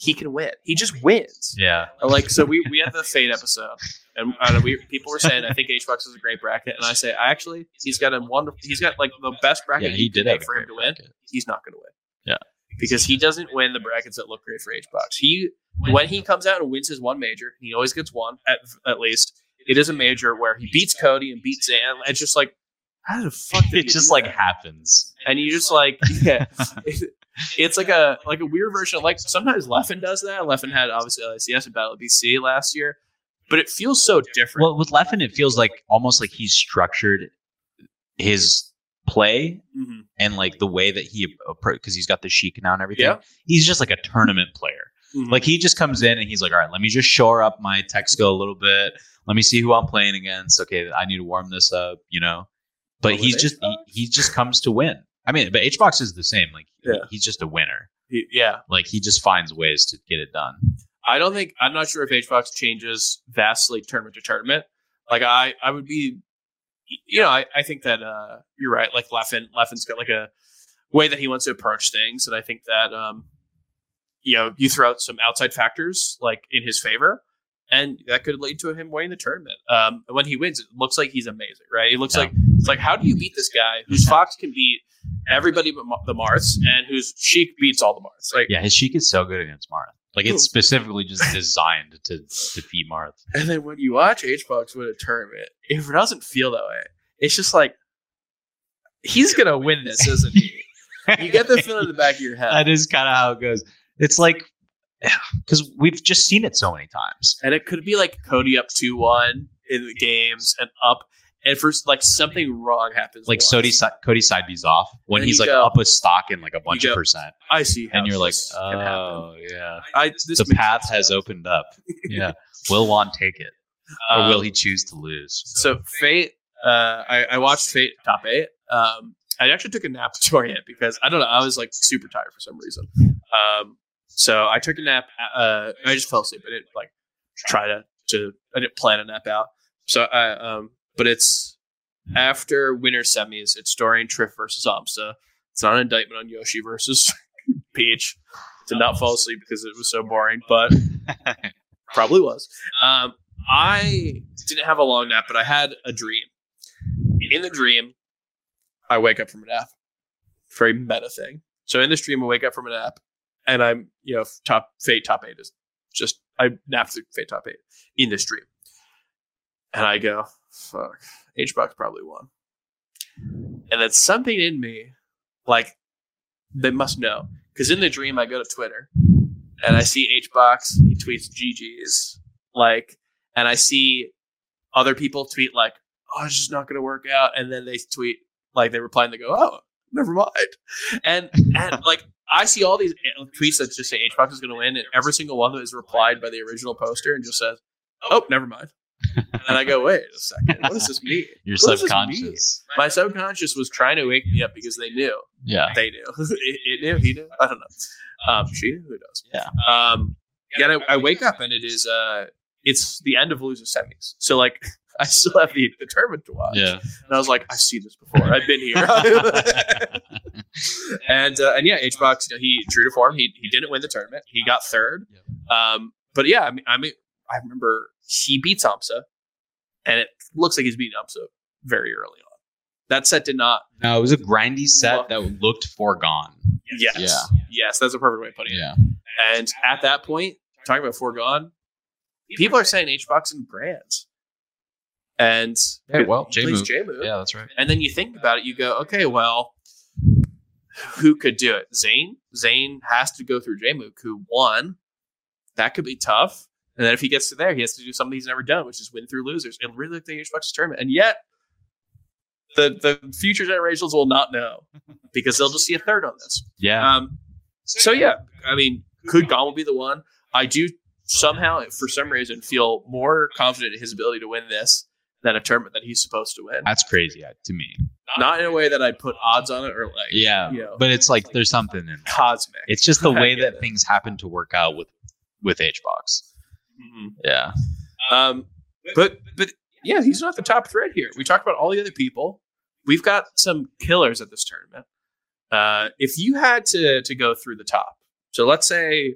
He can win. He just wins. Yeah, Like so, we, we had the Fête episode, and uh, we people were saying I think HBox is a great bracket, and I say I actually he's got a wonderful, he's got like the best bracket yeah, he you did could have for him to win. bracket. He's not going to win. Yeah. because he doesn't win the brackets that look great for HBox. He when he comes out and wins his one major, he always gets one at at least. It is a major where he beats Cody and beats Zain. It's just like how the fuck did It just do like that? happens. and you just like yeah it- it's like a like a weird version of like sometimes Leffen does that Leffen had obviously LCS and Battle BC last year but it feels so different Well, with Leffen, it feels like almost like he's structured his play Mhm. and like the way that he approach because he's got the Sheik now and everything. Yeah. He's just like a tournament player. Mhm. Like he just comes in and he's like, all right, let me just shore up my tech skill a little bit. Let me see who I'm playing against. Okay, I need to warm this up, you know. But But he's just he, he just comes to win. I mean, but HBox is the same. Like Yeah. he's just a winner. He- yeah Like he just finds ways to get it done. I don't think I'm not sure if HBox changes vastly tournament to tournament like I I would be you know I, I think that uh you're right like Leffen Leffen's got like a way that he wants to approach things, and I think that um, you know you throw out some outside factors like in his favor, and that could lead to him winning the tournament. Um, when he wins, it looks like he's amazing, right? It looks Yeah. like it's like how do you beat this guy whose Fox can beat everybody but the Marths and whose Sheik beats all the Marths? Like, Yeah, his Sheik is so good against Marth. Like it's specifically just designed to defeat Marth. and then when you watch H Box win a tournament, it doesn't feel that way. It's just like he's gonna win this, isn't he? You get the feeling in the back of your head. that is kind of how it goes. It's like because we've just seen it so many times. and it could be like Cody up two one in the games and up, and for like something wrong happens. Like once. Cody, Cody off when he's like go- up a stock in like a bunch go, of percent, I see, and you're like, this can happen. oh yeah, I, the path sense has opened up. Yeah, will Juan take it, or Um, will he choose to lose? So Fête, uh, I, I watched Fête top eight. Um, I actually took a nap during it because I don't know, I was like super tired for some reason. Um, so I took a nap. Uh, I just fell asleep. I didn't like try to to. I didn't plan a nap out. So I um, but it's after winter semis. It's Dorian Triff versus Amsa. It's not an indictment on Yoshi versus Peach. Did not fall asleep because it was so boring, but probably was. Um, I didn't have a long nap, but I had a dream. In the dream, I wake up from a nap. Very meta thing. So in this dream, I wake up from a nap, and I'm you know top Fête top eight is just I nap through Fête top eight in this dream, and I go fuck. H box probably won, and then something in me like they must know. Because in the dream I go to Twitter and I see H box he tweets GG's like and I see other people tweet like, "Oh, it's just not going to work out," and then they tweet like they reply and they go, "Oh, never mind," and and like I see all these eh, tweets that just say HBox is going to win, and every single one that is replied by the original poster and just says, "Oh, never mind," and I go, "Wait a second, what does this mean?" Your What subconscious. My subconscious was trying to wake me up because they knew Yeah. they knew. it, it knew. He knew. I don't know. Um, she knew. Who knows? Yeah. Um, and I, I wake up and it is. Uh, it's the end of loser semis. So like, I still have the, tournament to watch. Yeah. And I was like, I've seen this before. I've been here. and uh, and yeah, H box. You know, he drew to form. He he didn't win the tournament. He got third. Um, but yeah, I mean, I mean, I remember he beats Amsa, and it looks like he's beating Amsa very early on. That set did not. No, it was a grindy set that looked foregone. Yes. Yeah. Yes, that's a perfect way of putting it. Yeah. And at that point, talking about foregone, people are saying H box and grands. And Yeah, well, he J-Mook. Yeah, that's right. And then you think about it, you go, okay, well, who could do it? Zain? Zain has to go through J-Mook, who won. That could be tough. And then if he gets to there, he has to do something he's never done, which is win through losers. And really like the HBox tournament. And yet, the the future generations will not know because they'll just see a third on this. Yeah. Um, so yeah, I mean, could Gommel be the one? I do somehow, for some reason, feel more confident in his ability to win this than a tournament that he's supposed to win. That's crazy uh, to me. Not in a way that I'd put odds on it or like Yeah. you know, But it's like there's something in there. cosmic. It's just the way that it. things happen to work out with with HBox. Mhm. Yeah. Um, but but yeah, he's not the top thread here. We talked about all the other people. We've got some killers at this tournament. Uh, if you had to to go through the top, so let's say,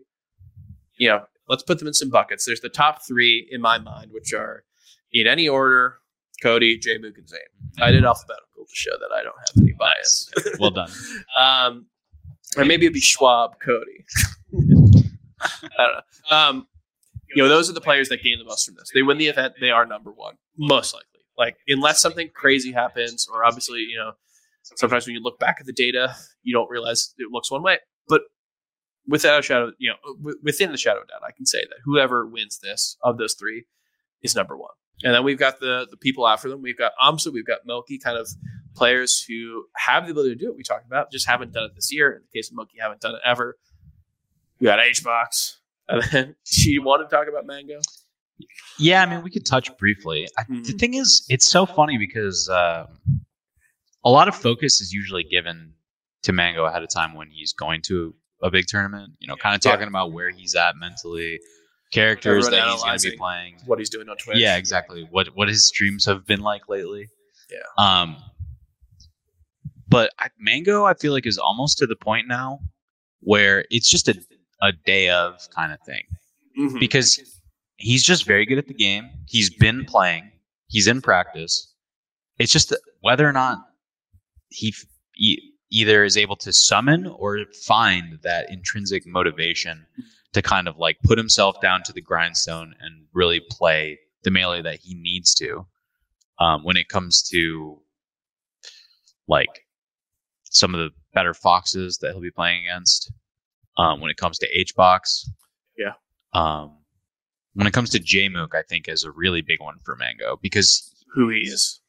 you know, let's put them in some buckets. There's the top three in my mind, which are in any order: Cody, J. Mook, and Zain. I did alphabetical to show that I don't have any bias. Well done. Um, or maybe it'd be Schwab, Cody. I don't know. Um, you know, those are the players that gain the most from this. They win the event, they are number one, most likely. Like, unless something crazy happens, or obviously, you know, sometimes when you look back at the data, you don't realize it looks one way. But without a shadow, you know, w- within the shadow of doubt, I can say that whoever wins this of those three is number one. And then we've got the the people after them. We've got Amsa, we've got Moky, kind of players who have the ability to do it. We talked about just haven't done it this year. In the case of Moky, haven't done it ever. We got H box, and then do you want to talk about Mango? Yeah, I mean, we could touch briefly. I, The thing is, it's so funny because um, a lot of focus is usually given to Mango ahead of time when he's going to a big tournament. You know, kind of Yeah. talking about where he's at mentally, characters Everyone that he's going to be playing. What he's doing on Twitch? Yeah, exactly. What what his streams have been like lately. Yeah. Um. but I, Mango, I feel like is almost to the point now where it's just a a day of kind of thing Mhm. because he's just very good at the game. He's been playing. He's in practice. It's just whether or not he f- e- either is able to summon or find that intrinsic motivation to kind of like put himself down to the grindstone and really play the melee that he needs to um, when it comes to like some of the better foxes that he'll be playing against um, when it comes to H-Box. Yeah. Um, when it comes to J-Mook, I think is a really big one for Mango because who he is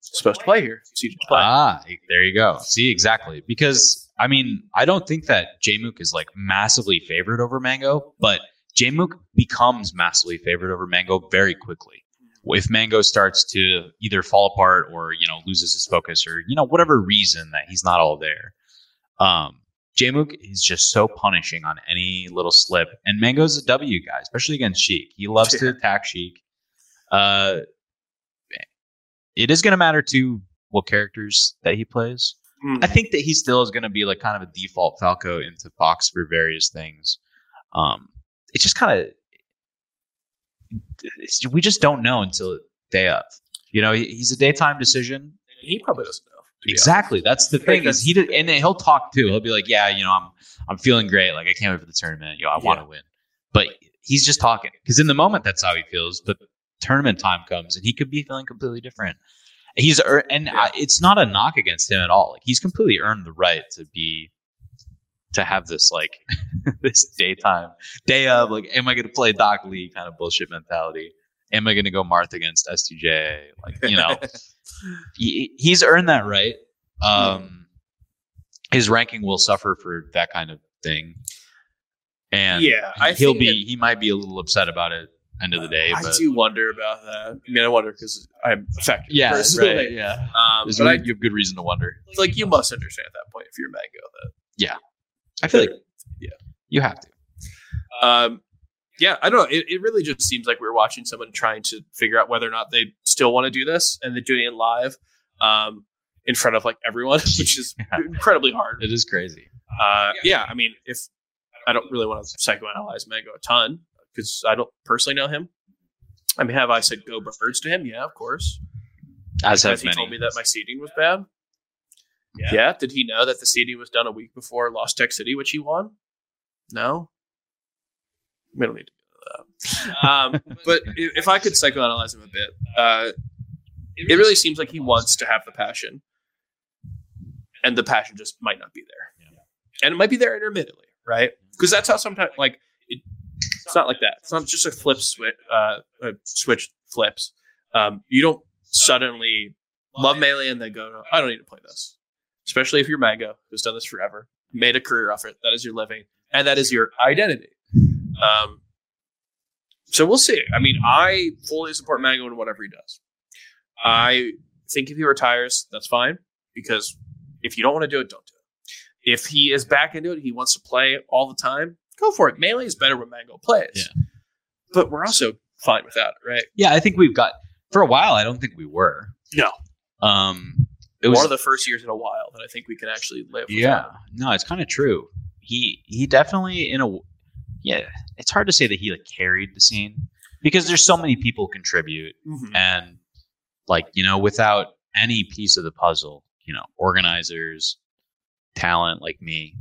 supposed to play here. To play. Ah, there you go. See, exactly. Because I mean, I don't think that Jmook is like massively favored over Mango, but Jmook becomes massively favored over Mango very quickly. If Mango starts to either fall apart or you know loses his focus or you know whatever reason that he's not all there, um, Jmook is just so punishing on any little slip. And Mango's a W guy, especially against Sheik. He loves to attack Sheik. Uh, it is going to matter too what characters that he plays. Mhm. I think that he still is going to be like kind of a default Falco into Fox for various things. Um, it's just kind of we just don't know until day of. You know, he's a daytime decision. he probably doesn't to Exactly. That's the thing. Is he did, and then he'll talk too. He'll be like, "Yeah, you know, I'm I'm feeling great. Like I can't wait for the tournament. You know, I want Yeah. to win." But he's just talking because in the moment that's how he feels. But tournament time comes and he could be feeling completely different. He's ear- and Yeah. I, it's not a knock against him at all. Like he's completely earned the right to be to have this like this daytime day of like, am I going to play Doc Lee kind of bullshit mentality? Am I going to go Marth against S2J? Like you know, he, he's earned that right. Um, his ranking will suffer for that kind of thing, and Yeah, I he'll be he might be a little upset about it. End of the day, I but do wonder about that. I mean, I wonder because I'm affected. yeah, personally. right, yeah. Um, but I, you have good reason to wonder. like you must understand at that point if you're Mango that Yeah, I feel like Yeah. you have to. Um, yeah, I don't know. It, it really just seems like we are watching someone trying to figure out whether or not they still want to do this, and they're doing it live um, in front of like everyone, which is Yeah. incredibly hard. It is crazy. Uh, yeah, I mean, if I don't really want to psychoanalyze Mango a ton because I don't personally know him. I mean, have I said go birds to him? Yeah, of course. As have Because he many. told me that my seeding was bad. Yeah. Did he know that the seeding was done a week before Lost Tech City, which he won? No. We don't need to go into that. Um, but if I could psychoanalyze him a bit, uh, it really seems like he wants to have the passion, and the passion just might not be there, and it might be there intermittently, right? Because that's how sometimes like it, it's not like that. It's not just a flip switch. Uh, a switch flips. Um, you don't suddenly love melee and then go, I don't need to play this. Especially if you're Mango, who's done this forever, made a career off it. That is your living, and that is your identity. Um, so we'll see. I mean, I fully support Mango in whatever he does. I think if he retires, that's fine because if you don't want to do it, don't do it. If he is back into it, he wants to play all the time, go for it. Melee is better when Mango plays. Yeah. But we're also fine without it, right? Yeah, I think we've got for a while. I don't think we were. No. Um, it was One of the first years in a while that I think we can actually live. without yeah. No, it's kind of true. He he definitely in a yeah. It's hard to say that he like carried the scene because there's so many people contribute Mhm. and like you know without any piece of the puzzle, you know, organizers, talent like me,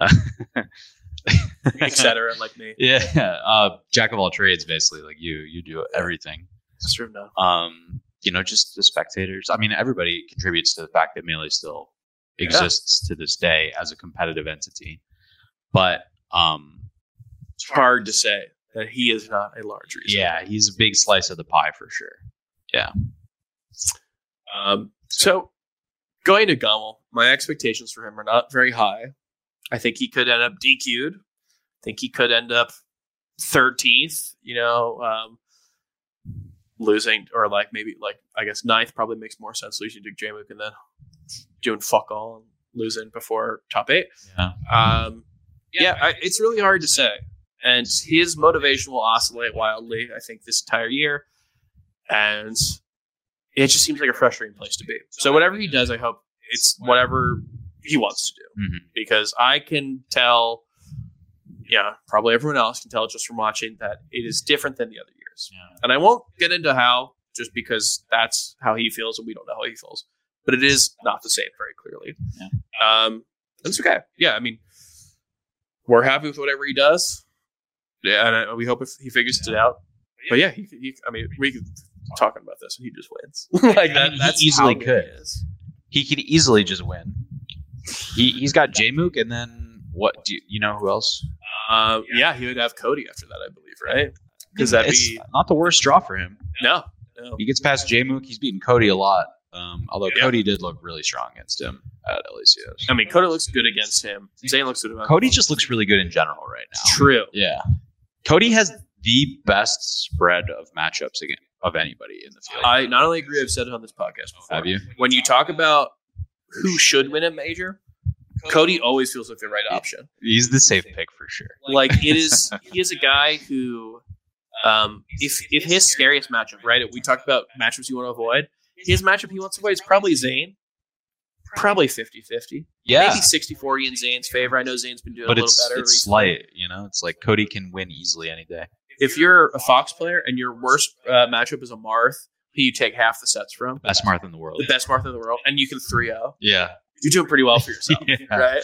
etc. Like me. Yeah, uh, jack of all trades, basically. Like you, you do everything. That's true. No. Um, you know, just the spectators. I mean, everybody contributes to the fact that melee still Yeah. exists to this day as a competitive entity. But um, It's hard to say that he is not a large reason. yeah, he's a big slice of the pie for sure. Yeah. Um, so going to Gommel, my expectations for him are not very high. I think he could end up DQ'd. I think he could end up 13th, you know, um, losing or like maybe like, I guess ninth probably makes more sense losing to Jmook and then doing fuck all and losing before top eight. Yeah. Um, yeah, I, it's really hard to say. And his motivation will oscillate wildly, I think, this entire year. And it just seems like a frustrating place to be. So whatever he does, I hope it's whatever he wants to do Mhm. because I can tell, yeah, probably everyone else can tell just from watching that it is different than the other years. Yeah. And I won't get into how, just because that's how he feels and we don't know how he feels. But it is not the same very clearly. Yeah. Um, it's okay. Yeah, I mean, we're happy with whatever he does. Yeah, and uh, we hope if he figures it out. But yeah, he, he I mean, we could talking about this and he just wins. like that, that's easily could. he. He could easily just win. He he's got Jmook and then what? Do you, you know who else? Uh, yeah, he would have Cody after that, I believe, right? Because that'd be not the worst draw for him. no, no. He gets past Jmook. He's beaten Cody a lot. Um, although Yeah. Cody did look really strong against him at LACS. I mean, Cody looks good against him. Zain looks good. About Cody just looks really good in general right now. true. Yeah. Cody has the best spread of matchups again of anybody in the field. I not only agree. I've said it on this podcast before. Have you? When you talk about who should win a major, Cody always feels like the right option. He's the safe pick for sure. Like it is. he is a guy who, um, if if his scariest matchup, right? We talked about matchups you want to avoid. His matchup he wants to avoid is probably Zain. Probably 50-50. Yeah. Maybe 60-40 in Zain's favor. I know Zain's been doing But a little it's better. it's recently. slight, you know. It's like Cody can win easily any day. If you're a Fox player and your worst uh, matchup is a Marth, who you take half the sets from, Best Marth in the world. the best Marth in the world, and you can 3-0, Yeah. you're doing pretty well for yourself, Yeah. right?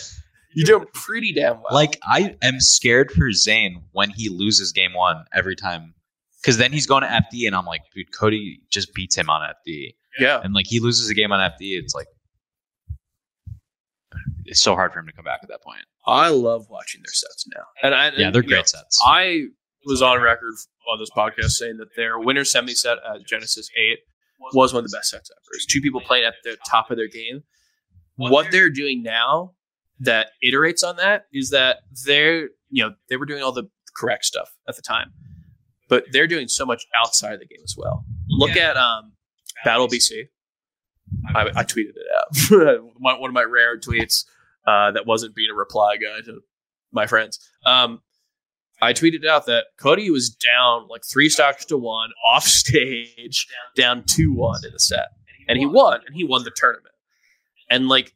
You're doing pretty damn well. Like I am scared for Zain when he loses game one every time, because then he's going to FD, and I'm like, dude, Cody just beats him on FD, yeah, and like he loses a game on FD. It's like it's so hard for him to come back at that point. I love watching their sets now, and I Yeah, they're you know, great sets. I was on record on this podcast saying that their winner semi set at Genesis Eight was one of the best sets ever. It's two people playing at the top of their game. What they're doing now that iterates on that is that they're you know they were doing all the correct stuff at the time, but they're doing so much outside of the game as well. Look at um, Battle BC. I, I tweeted it out. One of my rare tweets uh, that wasn't being a reply guy to my friends. Um, I tweeted out that Cody was down like three stocks to one off stage, down two one in the set, and he won, and he won the tournament. And like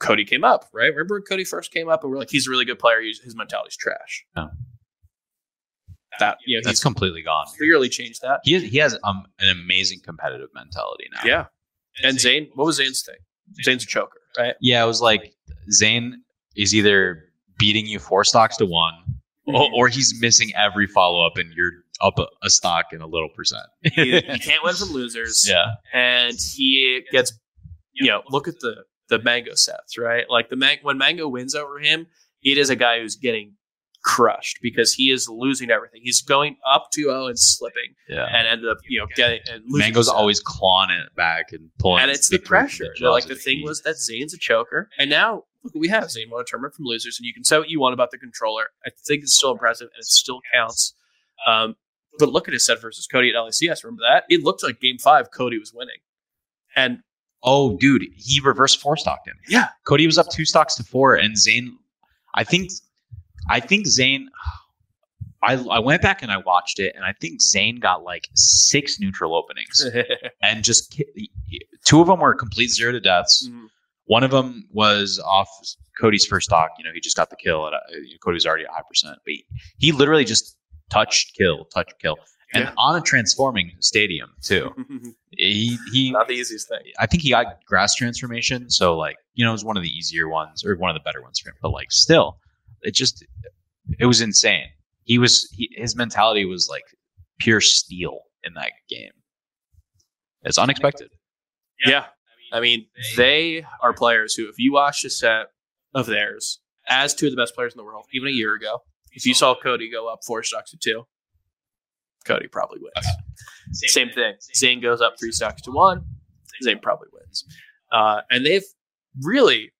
Cody came up, right? Remember when Cody first came up, and we're like, he's a really good player. He's, his mentality's trash. Oh. That you know, That's completely gone. clearly changed that. He he has um, an amazing competitive mentality now. Yeah. And Zain, what was Zain's thing? Zain's a choker, right? Yeah, it was like Zain is either beating you four stocks to one, or, mm-hmm. or he's missing every follow up, and you're up a, a stock in a little percent. he, he can't win from losers. yeah, and he gets you know look at the the mango sets right like the man when mango wins over him it is a guy who's getting crushed because he is losing everything he's going up 2-0 and slipping yeah. and ended up you know getting and losing Mango's always clawing it back and pulling. and it's the pressure like the thing was that zain's a choker and now look what we have zain won a tournament from losers and you can say what you want about the controller i think it's still impressive and it still counts um, but look at his set versus cody at LACS remember that it looked like game five cody was winning and Oh, dude, he reversed four stocked him. yeah Cody was up two stocks to four, and Zain, I think, I think Zain. I, I went back and I watched it, and I think Zain got like six neutral openings, and just two of them were complete zero to deaths. Mhm. One of them was off Cody's first stock. You know, he just got the kill. At, uh, Cody was already at high percent, but he, he literally just touched kill, touch kill, and Yeah. on a transforming stadium too. He he Not the easiest thing. I think he got grass transformation, so like you know, it was one of the easier ones or one of the better ones for him. But like, still, it just it was insane. He was he, his mentality was like pure steel in that game. It's unexpected. Yeah. I mean, they are players who, if you watched a set of theirs as two of the best players in the world, even a year ago, if you saw Cody go up four stocks to two, Cody probably wins. Same thing. Zain goes up three stocks to one, Zain probably wins. Uh, and they've really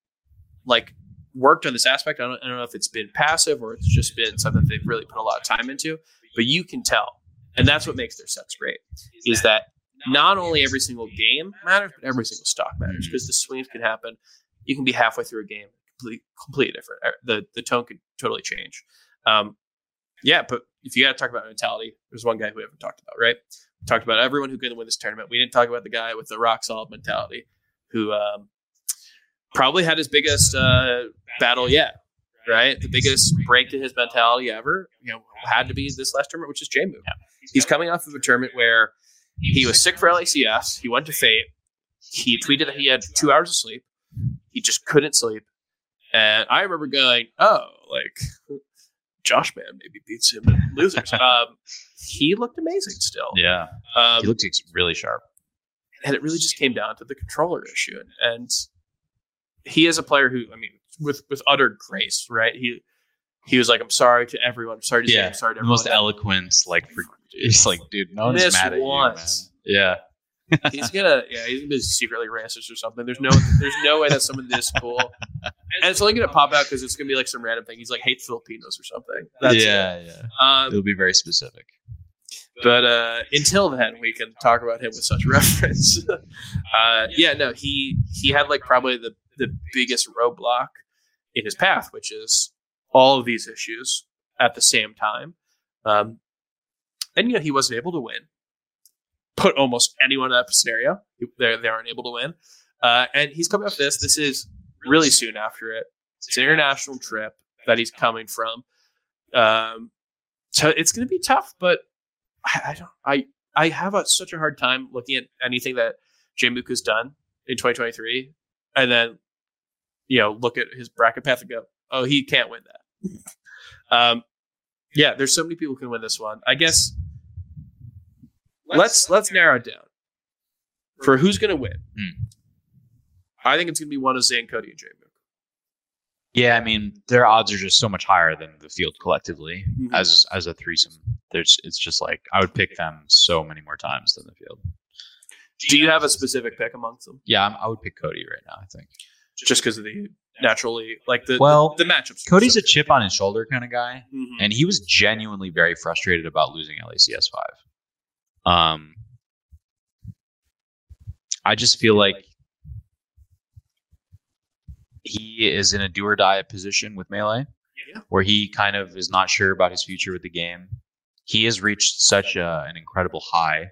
like worked on this aspect. I don't, I don't know if it's been passive or it's just been something they've really put a lot of time into, but you can tell. And that's what makes their sets great is that not only every single game matters, but every single stock matters because the swings can happen. You can be halfway through a game, completely, completely different. Uh, The the tone could totally change. Um, yeah, but if you got to talk about mentality, there's one guy who we haven't talked about, right? We talked about everyone who couldn't win this tournament. We didn't talk about the guy with the rock solid mentality who um, probably had his biggest uh, battle yet. Right, the biggest break to his mentality ever, you know, had to be this last tournament, which is Jmook. Yeah. He's coming off of a tournament where he was sick for LACS. He went to Fête. He tweeted that he had two hours of sleep. He just couldn't sleep. And I remember going, oh, like Joshman maybe beats him in losers. um, he looked amazing still. Yeah, Um, he looked really sharp. and it really just came down to the controller issue. And, and he is a player who, I mean, with with utter grace, right? He he was like, "I'm sorry to everyone. I'm sorry to say, I'm sorry to The everyone." most eloquent, like, for, he's like, dude, no one's mad at once. you, man. Yeah, he's gonna, yeah, he's gonna be secretly racist or something. There's no, there's no way that someone this cool, and it's only gonna pop out because it's gonna be like some random thing. He's like hate Filipinos or something. That's it. yeah, yeah. Um, It'll be very specific. But uh, until then, we can talk about him with such reference. uh, yeah, no, he he had like probably the the biggest roadblock in his path, which is all of these issues at the same time. Um, and you know, he wasn't able to win. Put almost anyone in that scenario, they they aren't able to win. Uh, and he's coming off this. This is really soon after it. It's an international trip that he's coming from. Um, so it's going to be tough, but I, I don't. I I have a, such a hard time looking at anything that Jmook's done in 2023, and then you know look at his bracket path and go, oh, he can't win that. Um, yeah, there's so many people who can win this one. I guess let's let's narrow it down for who's going to win. Hmm. I think it's going to be one of Zain, Cody, and Jmook. Yeah, I mean, their odds are just so much higher than the field collectively Mhm. as as a threesome. There's, it's just like I would pick them so many more times than the field. Do you have a specific pick amongst them? Yeah, I'm, I would pick Cody right now. I think Just because of the naturally like the Well, the, the matchups. Cody's a chip on his shoulder kind of guy, Mhm. and he was genuinely very frustrated about losing LACS five. Um, I just feel like he is in a do or die position with melee, Yeah. where he kind of is not sure about his future with the game. He has reached such a, an incredible high,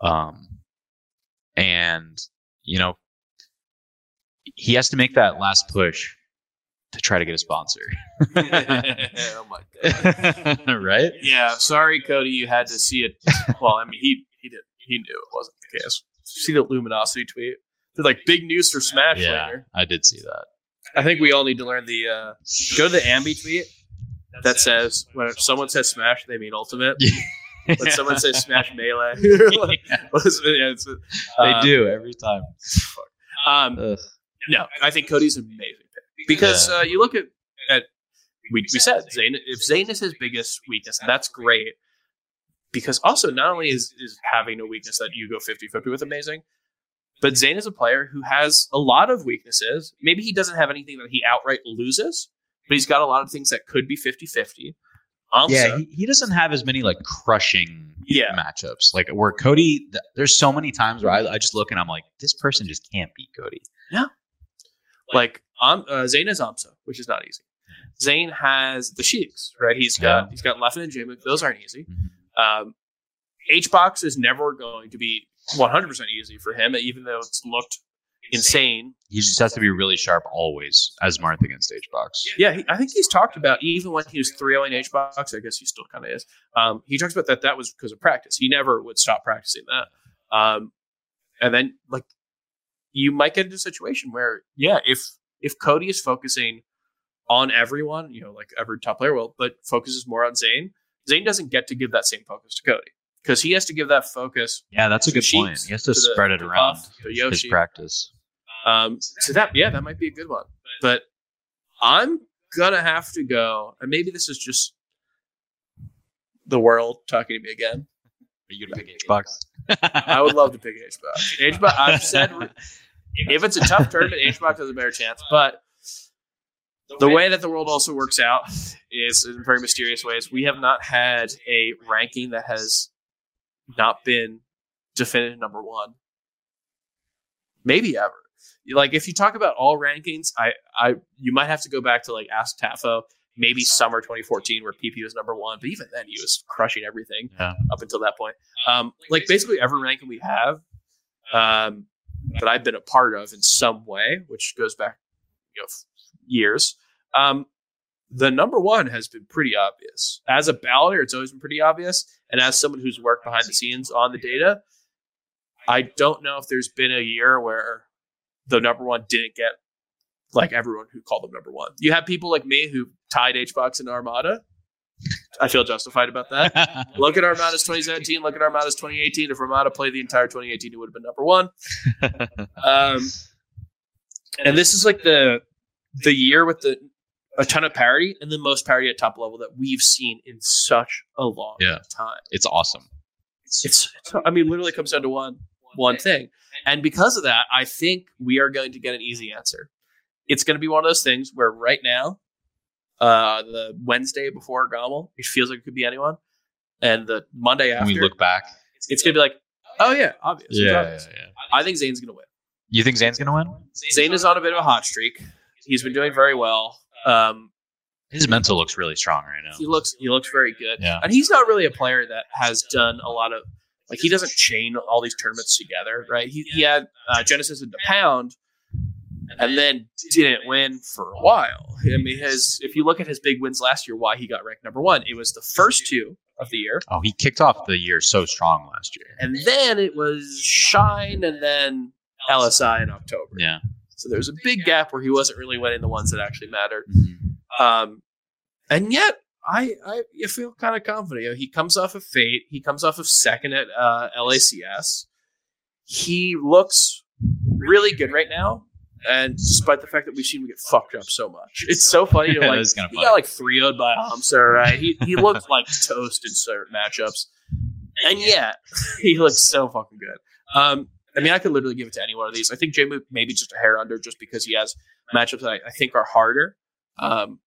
um, and you know he has to make that last push to try to get a sponsor, oh my god. right? Yeah, sorry, Cody. You had to see it. Well, I mean, he he did. He knew it wasn't the case. See the luminosity tweet? They're like big news for Smash Yeah, later. I did see that. I think we all need to learn the uh, go to the Ambi tweet that says when someone says Smash, they mean Ultimate. When someone says Smash Melee, what is it? Yeah, it's, they do every time. Um, Ugh. No, I think Cody's an amazing pick because uh, you look at at we, we said Zain. If Zain is his biggest weakness, that's great. Because also, not only is, is having a weakness that you go 50 50 with amazing, but Zain is a player who has a lot of weaknesses. Maybe he doesn't have anything that he outright loses, but he's got a lot of things that could be 50 50. yeah, he, he doesn't have as many like crushing Yeah. matchups. Like where Cody, th- there's so many times where I, I just look and I'm like, this person just can't beat Cody. Like um, uh, Zain has Amsa, which is not easy. Zain has the Sheiks, right? He's got Yeah. he's got Leffen and Jimmy. Those aren't easy. Mhm. Um, H box is never going to be 100 percent easy for him, even though it's looked insane. He just has to be really sharp always as Marth against HBox. Yeah, he, I think he's talked about even when he was 3 0 H box. I guess he still kind of is. Um, he talks about that that was because of practice. He never would stop practicing that. Um, and then like you might get into a situation where yeah, if if Cody is focusing on everyone, you know, like every top player will, but focuses more on Zain, Zain doesn't get to give that same focus to Cody because he has to give that focus. Yeah, that's a the good point. He has to, to the- spread it around Puff, his practice. Um, so that yeah, that might be a good one. But I'm gonna have to go, and maybe this is just the world talking to me again. Are you gonna pick HBox? I would love to pick HBox. HBox, I've said if it's a tough tournament, HBox has a better chance. But the way that the world also works out is in very mysterious ways. We have not had a ranking that has not been definitive number one. Maybe ever. Like if you talk about all rankings, I, I you might have to go back to like Ask Tafo, maybe summer 2014 where PP was number one, but even then he was crushing everything Yeah. up until that point. Um, like basically every ranking we have, um, that I've been a part of in some way, which goes back you know years. Um, the number one has been pretty obvious. As a balloter, it's always been pretty obvious. And as someone who's worked behind the scenes on the data, I don't know if there's been a year where the number one didn't get like everyone who called them number one. You have people like me who tied HBox and Armada. I feel justified about that. look at Armada's 2017. Look at Armada's 2018. If Armada played the entire 2018, it would have been number one. Um, and this is like the the year with the a ton of parity and the most parity at top level that we've seen in such a long Yeah. time. it's awesome. It's, it's I mean, literally comes down to one one thing, and because of that, I think we are going to get an easy answer. It's going to be one of those things where right now, uh, the Wednesday before Gommel, it feels like it could be anyone, and the Monday When after, we look back, it's going to be like, oh yeah, obvious. It's yeah, obvious. yeah, yeah. I think Zain's going to win. You think Zain's gonna win? Zain is on a bit of a hot streak. He's been doing very well. Um, His mental looks really strong right now. he looks he looks very good. Yeah. And he's not really a player that has done a lot of like he doesn't chain all these tournaments together, right? He, he had uh, Genesis and the Pound, and then didn't win for a while. I mean, his if you look at his big wins last year, why he got ranked number one, it was the first two of the year, Oh, he kicked off the year so strong last year. and then it was Shine, and then LSI in October. Yeah. So there was a big gap where he wasn't really winning the ones that actually mattered. Mhm. Um, and yet, I I you feel kind of confident. You know, he comes off of Fête. He comes off of second at uh, LACS. He looks really good right now. And despite the fact that we've seen him get fucked up so much, it's so funny to Yeah, like. that's kinda he funny. got like three would by Hamster, right? He he looked like toast in certain matchups, and yet he looks so fucking good. Um, I mean, I could literally give it to any one of these. I think Jmook maybe just a hair under, just because he has matchups that I, I think are harder. Um,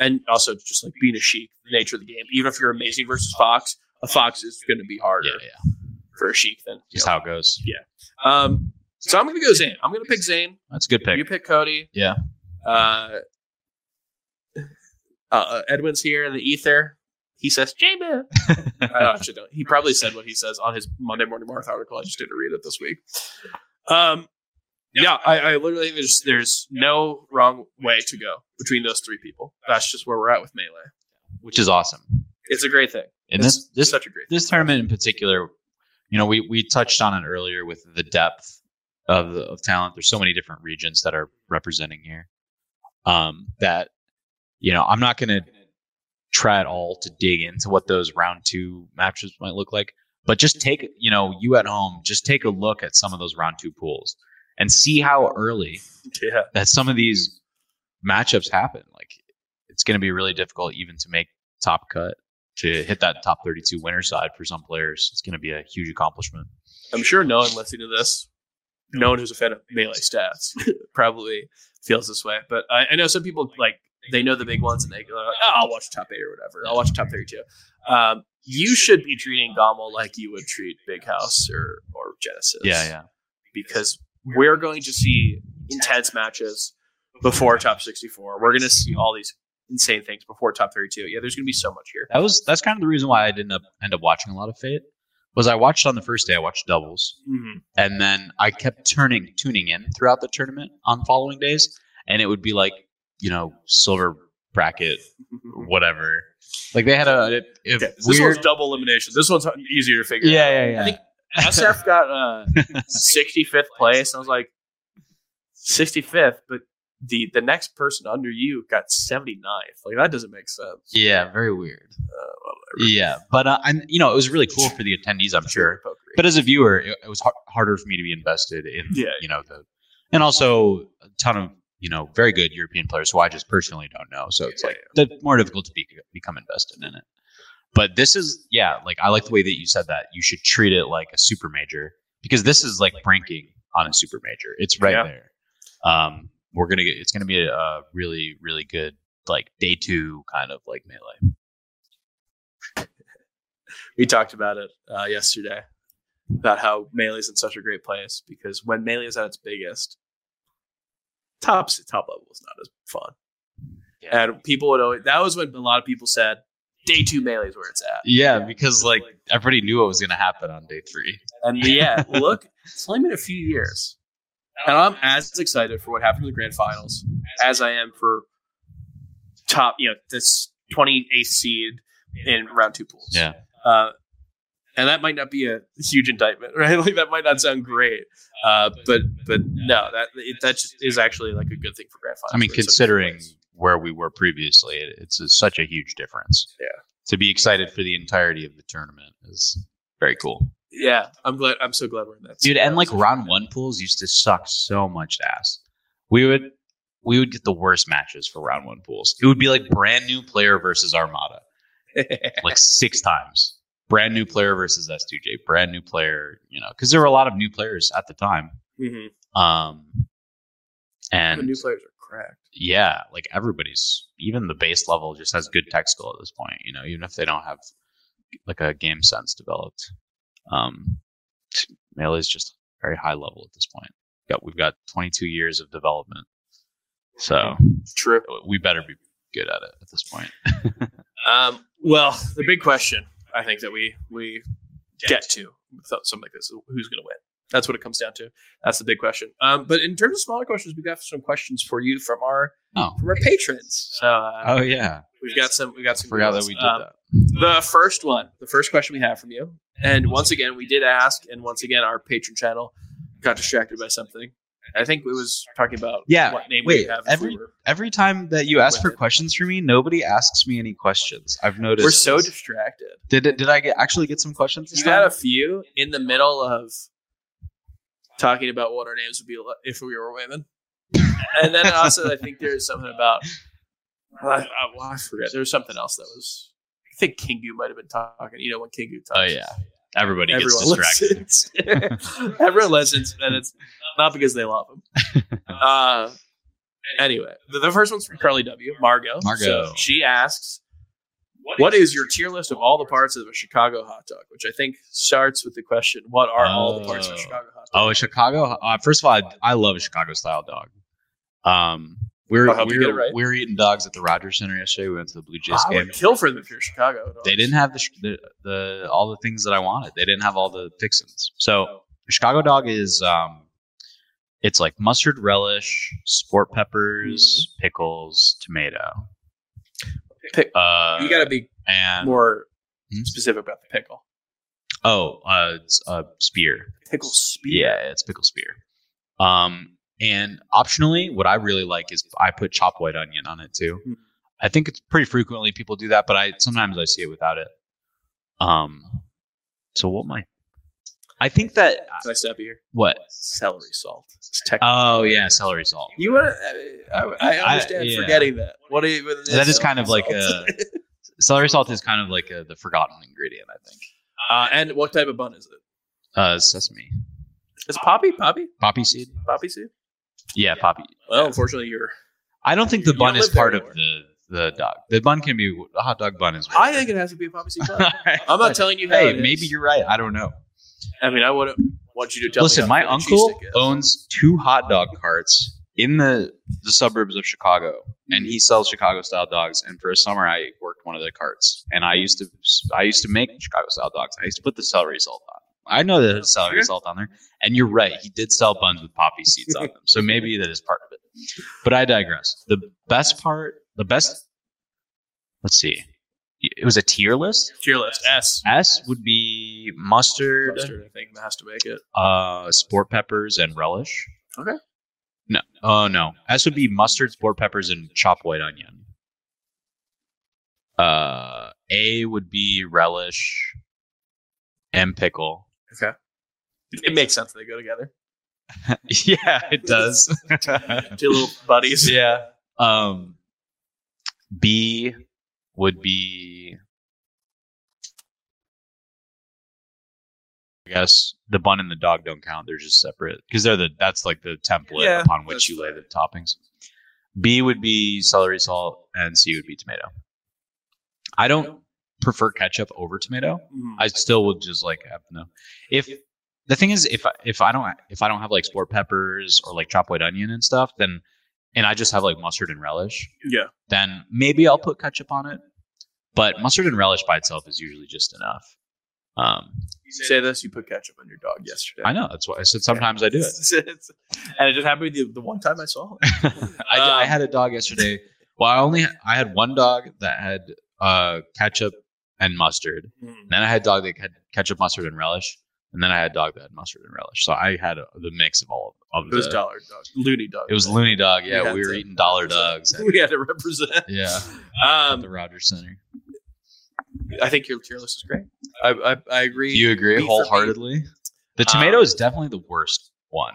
and also just like being a sheik, the nature of the game. Even if you're amazing versus Fox, a Fox is going to be harder Yeah, yeah. for a sheik than Just know. how it goes. Yeah. Um, so I'm going to go Zain. I'm going to pick Zain. That's a good pick. You pick Cody. Yeah. Uh, uh, Edwin's here in the ether. He says, J-Man. I actually don't. He probably said what he says on his Monday Morning Marth article. I just didn't read it this week. Um, yeah, I, I literally think there's, there's no wrong way to go between those three people. That's just where we're at with Melee. Which is awesome. It's a great thing. And It's this this such a great thing. this tournament in particular, you know, we we touched on it earlier with the depth of of talent. There's so many different regions that are representing here. Um, that you know, I'm not going to try at all to dig into what those round two matches might look like, but just take you know, you at home, just take a look at some of those round two pools and see how early Yeah. that some of these matchups happen. Like it's going to be really difficult even to make top cut to hit that top 32 winner side for some players. It's going to be a huge accomplishment. I'm sure no one listening to this, no one who's a fan of melee stats, probably feels this way. But I, I know some people like they know the big ones and they go, like, oh, "I'll watch top eight or whatever. I'll watch top thirty-two. Um, you should be treating Gommel like you would treat Big House or or Genesis. Yeah, yeah. because we're going to see intense matches before top 64. We're going to see all these insane things before top 32. Yeah, there's going to be so much here. That was that's kind of the reason why I didn't end up watching a lot of Fête. Was I watched on the first day? I watched doubles, Mm-hmm. and then I kept turning tuning in throughout the tournament on following days, and it would be like you know silver bracket whatever. Like they had a, a Okay, so this weird. one's double elimination. This one's easier to figure. yeah, out. yeah, yeah. I think SF got uh, 65th place. I was like 65th, but the the next person under you got 79th. Like that doesn't make sense. yeah, very weird. Uh, whatever. Yeah, but uh, and you know it was really cool for the attendees, I'm sure. But as a viewer, it, it was har- harder for me to be invested in, Yeah. you know, the and also a ton of you know very good European players who I just personally don't know. So it's Yeah, like the more difficult to be, become invested in it. But this is yeah, like I like the way that you said that. You should treat it like a super major because this is like ranking on a super major. It's right Yeah. there. Um, we're gonna get. It's gonna be a, a really really good like day two kind of like melee. We talked about it uh, yesterday about how Melee is in such a great place because when Melee is at its biggest, top top level is not as fun. And people would always that was when a lot of people said day two Melee is where it's at. Yeah, because like everybody knew what was going to happen on day three. And yeah, look, it's only been a few years. And I'm as excited for what happened in the grand finals as I am for top, you know, this 28th seed in round two pools. Yeah. Uh, and that might not be a huge indictment, right? Like that might not sound great, uh, but but no, that it, that just is actually like a good thing for grand finals. I mean, We're in such a good considering where we were previously, it, it's a, such a huge difference. Yeah. To be excited for the entirety of the tournament is very cool. yeah, I'm glad. I'm so glad we're in that, dude and like round one pools used to suck so much ass we would we would get the worst matches for round one pools it would be like brand new player versus armada like six times brand new player versus s2j brand new player you know because there were a lot of new players at the time Mhm. um The and new players are cracked. yeah like everybody's even the base level just has good tech skill at this point you know even if they don't have like a game sense developed um melee is just very high level at this point got we've got 22 years of development so True. we better be good at it at this point Um, well, the big question I think that we we get to with something like this who's going to win. That's what it comes down to. That's the big question. Um, but in terms of smaller questions, we got some questions for you from our oh from our patrons. So uh, oh yeah we've got some we got i some. forgot that we did. Um, that The first one, the first question we have from you, and once again we did ask, and once again our patron channel got distracted by something. I think it was talking about Yeah, what name wait, we have. every- were, every time that you ask for it. questions for me nobody asks me any questions i've noticed we're so distracted. did it did i get actually get some questions You got time? a few in the middle of talking about what our names would be if we were women, and then also I think there's something about I, I, well, I forget. There was something else that was. I think Kingu might have been talking. You know when Kingu talks. oh yeah everybody gets Everyone distracted listens. Everyone listens, and it's not because they love him. Uh, anyway, the, the first one's from Carly W. Margot. Margot. So she asks, "What is your tier list of all the parts of a Chicago hot dog?" Which I think starts with the question, "What are all the parts of a Oh. Chicago hot dog?" Oh, a Chicago. Uh, first of all, I, I love a Chicago style dog. Um, were I hope we you get were, right. we were eating dogs at the Rogers Center yesterday. We went to the Blue Jays I game. would kill for them if you're Chicago. dogs. They didn't have the, the the all the things that I wanted. They didn't have all the fixins. So a Chicago dog is um, it's like mustard relish, sport peppers, pickles, tomato. Pick- Uh, you got to be and more Hmm? specific about the pickle. oh, uh, it's a spear. Pickle spear. Yeah, it's pickle spear. Um, and optionally, what I really like is I put chopped white onion on it too. Hmm. I think it's pretty frequently people do that, but I sometimes I see it without it. Um, so what my, I think that Can I stop you here? what? Celery salt. Oh yeah, celery salt. you want? I, I understand yeah. forgetting that. What you? That is kind of like a celery salt is kind of like a, the forgotten ingredient. I think. Uh, and what type of bun is it? Uh, sesame, Is it poppy? Poppy? poppy seed. Poppy seed? Yeah, poppy. Well, unfortunately, you're. I don't think the bun is part of the the dog. The bun can be a hot dog bun is. I think it has to be a poppy seed bun. I'm not telling you how Hey, maybe you're right. I don't know. I mean, I wouldn't want you to tell Listen, me. my how good a uncle cheese stick is. owns two hot dog carts in the the suburbs of Chicago, and he sells Chicago style dogs. And for a summer, I worked one of the carts, and I used to I used to make Chicago style dogs. I used to put the celery salt on. I know that celery salt on there, and you're right. He did sell buns with poppy seeds on them, so maybe that is part of it. But I digress. The best part, the best. Let's see. It was a tier list. Tier list S. S would be mustard, Mustard, I think, has to make it. uh, sport peppers, and relish. Okay. No, oh no. S would be mustard, sport peppers, and chopped white onion. Uh, A would be relish and pickle. Okay. It makes sense they go together. yeah, it does. Two little buddies. yeah. Um, B would be, I guess, the bun and the dog don't count. They're just separate because they're the that's like the template Yeah, upon which you lay the toppings. B would be celery salt, and C would be tomato. I don't prefer ketchup over tomato. Mm. I still would just like have no. If the thing is, if I, if I don't if I don't have like sport peppers or like chopped white onion and stuff, then and I just have like mustard and relish, yeah. then maybe I'll put ketchup on it. But mustard and relish by itself is usually just enough. Um, You say this, you put ketchup on your dog yesterday. I know that's why I said sometimes I do it. and it just happened the, the one time I saw it. I, I Um, had a dog yesterday. Well, I only I had one dog that had uh, ketchup and mustard. Then I had dog that had ketchup, mustard, and relish. And then I had dog that had mustard and relish. So I had a, the mix of all of, It was the. dollar dog, loony dog. It was Looney Dog. Yeah, had we were to eating dollar dogs. at- we had to represent. yeah, at Um, the Rogers Center. I think your tier list is great. I I, I agree. Do you agree wholeheartedly? The Um, tomato is definitely the worst one.